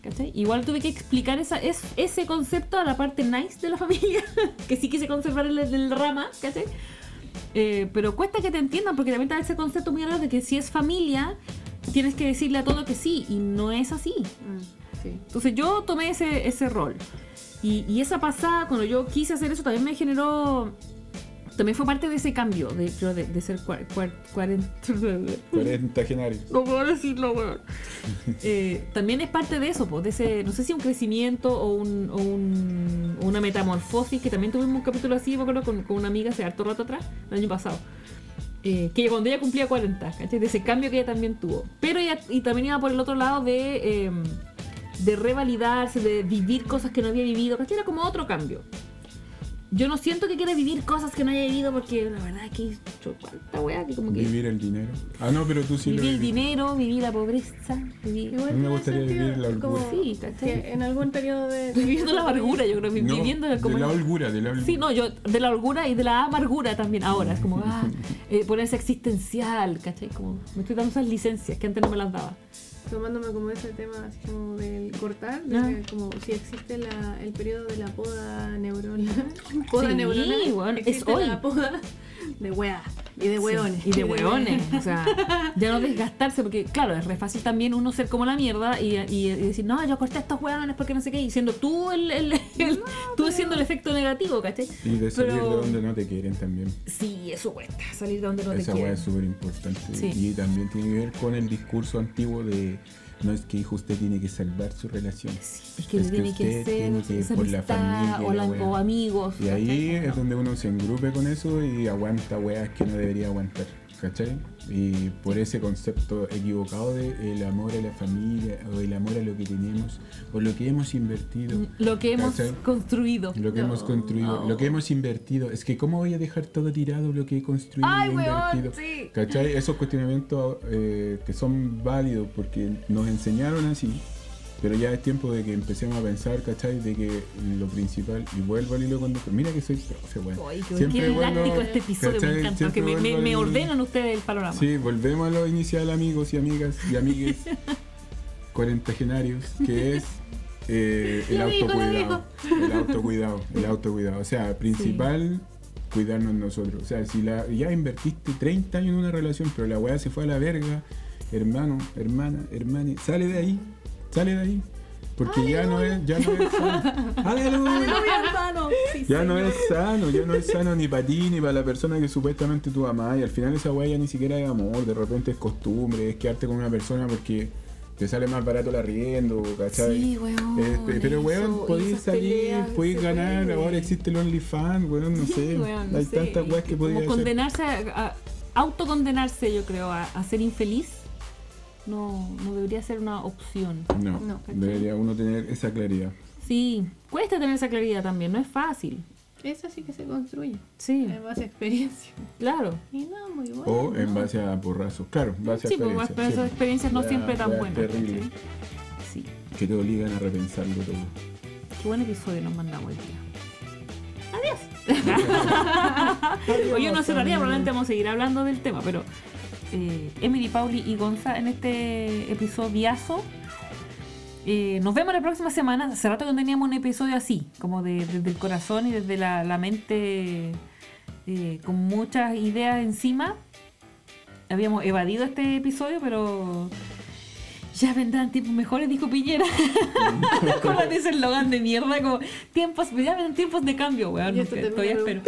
¿Cachai? Igual tuve que explicar esa, es, ese concepto a la parte nice de la familia, que sí quise conservar el, el rama, ¿cachai? Eh, pero cuesta que te entiendan porque también está ese concepto muy raro de que si es familia, tienes que decirle a todo que sí, y no es así. Mm, sí. Entonces yo tomé ese, ese rol. Y, y esa pasada, cuando yo quise hacer eso, también me generó... También fue parte de ese cambio, de, de, de ser cua- cua- 40... 40 genarios. No puedo decirlo, weón. Eh, también es parte de eso, pues, de ese, no sé si un crecimiento o, un, o un- o una metamorfosis, que también tuvimos un capítulo así, me acuerdo, con, con una amiga hace harto rato atrás, el año pasado. Eh, que cuando ella cumplía 40, ¿cachai? De ese cambio que ella también tuvo. Pero ella, y también iba por el otro lado de, eh, de revalidarse, de vivir cosas que no había vivido, ¿cachai? Era como otro cambio. Yo no siento que quiera vivir cosas que no haya vivido porque la verdad es que cuánta weá que como que... Vivir el dinero. Ah, no, pero tú sí lo viví el dinero, viví la pobreza, viví... Igual A mí me gustaría sentido, vivir la como holgura. Sí, ¿cachai? que en algún periodo de... Viviendo la amargura, yo creo, No, viviendo de como... la holgura, de la holgura. Sí, no, yo de la holgura y de la amargura también ahora. Es como, ah, eh, ponerse existencial, ¿cachai? Como, me estoy dando esas licencias que antes no me las daba. Tomándome como ese tema así como del cortar, de Ah. como si existe la, el periodo de la poda neuronal, poda Sí, neuronal, bueno, es hoy. la poda de wea y de hueones. Sí, y de hueones. O sea, ya no desgastarse, porque claro, es re fácil también uno ser como la mierda y, y- y decir, no, yo corté a estos hueones porque no sé qué, y siendo tú el, el, el- tú siendo el efecto negativo, ¿cachai? Y de salir Pero- de donde no te quieren también. Sí, eso cuesta, salir de donde no te Esa weá quieren. es súper importante. Sí. Y también tiene que ver con el discurso antiguo de no es que hijo usted tiene que salvar su relación. Sí, es que Es que tiene que usted ser tiene que esa por la familia o, la o amigos. Y ahí ¿cachai? es donde uno se engrupe con eso y aguanta weas que no debería aguantar. ¿Cachai? Y por ese concepto equivocado de el amor a la familia o el amor a lo que tenemos o lo que hemos invertido. Lo que hemos ¿cachai? construido. Lo que hemos construido, lo que hemos invertido. Es que, ¿cómo voy a dejar todo tirado lo que he construido Ay, y invertido? sí. ¿Cachai? Esos cuestionamientos eh, que son válidos porque nos enseñaron así, pero ya es tiempo de que empecemos a pensar, ¿cachai? De que lo principal, y vuelvo al hilo conductor. Mira que soy profe. Ay, qué, Siempre vuelvo- este episodio, ¿cachai? me encanta. Que me, me- ordenan ustedes el panorama. Sí, volvemos a lo inicial, amigos y amigas y amigues cuarentagenarios, que es eh, el autocuidado. El autocuidado, el autocuidado. O sea, principal, cuidarnos nosotros. O sea, si la, ya invertiste 30 años en una relación, pero la weá se fue a la verga, hermano, hermana, hermane, sale de ahí, sale de ahí. Porque ya no es, ya no es sano. ¡Aleluya! Sí, Ya no es sano, ya no es sano ni para ti ni para la persona que supuestamente tú amás. Y al final esa weá ya ni siquiera es amor, de repente es costumbre, es quedarte con una persona porque te sale más barato el arriendo, ¿cachai? Sí, weón. Eh, pe- pero weón, podéis salir, podéis ganar, puede. ahora existe el OnlyFans, weón, no Sí, sé. weón, no Hay sé, tantas weas que podías hacer. condenarse a, a- autocondenarse, yo creo, a, a ser infeliz, no, no debería ser una opción. No, No, debería uno tener esa claridad. Sí, cuesta tener esa claridad también, no es fácil. Eso sí que se construye Sí, en base a experiencia. claro. Y no, muy bueno. O en ¿no? base a porrazos. Claro, en base a Sí, pues, experiencias. pero esas sí. experiencias no siempre tan buenas. terribles, ¿cachai? Sí, que te obligan a repensarlo todo. qué buen episodio nos mandamos hoy día. Adiós. Oye, no cerraría, probablemente vamos a seguir hablando del tema, pero eh, Emily, Pauli y Gonza en este episodiazo. Eh, nos vemos la próxima semana. Hace rato que no teníamos un episodio así, como de- desde el corazón y desde la, la mente eh, con muchas ideas encima. Habíamos evadido este episodio, pero ya vendrán tiempos mejores, dijo Piñera. con ese eslogan de mierda, como tiempos, ya vendrán tiempos de cambio, weón. Y esto termina Todavía con un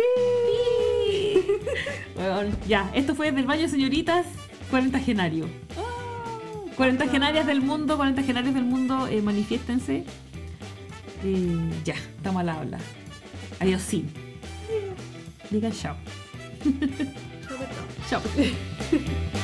Weón, ya, esto fue del baño señoritas cuarentagenario. Cuarentagenarias del mundo, cuarentagenarios del mundo, eh, manifiéstense. Eh, ya, estamos al habla. Adiós, sí. Digan chao. Todo. Chao.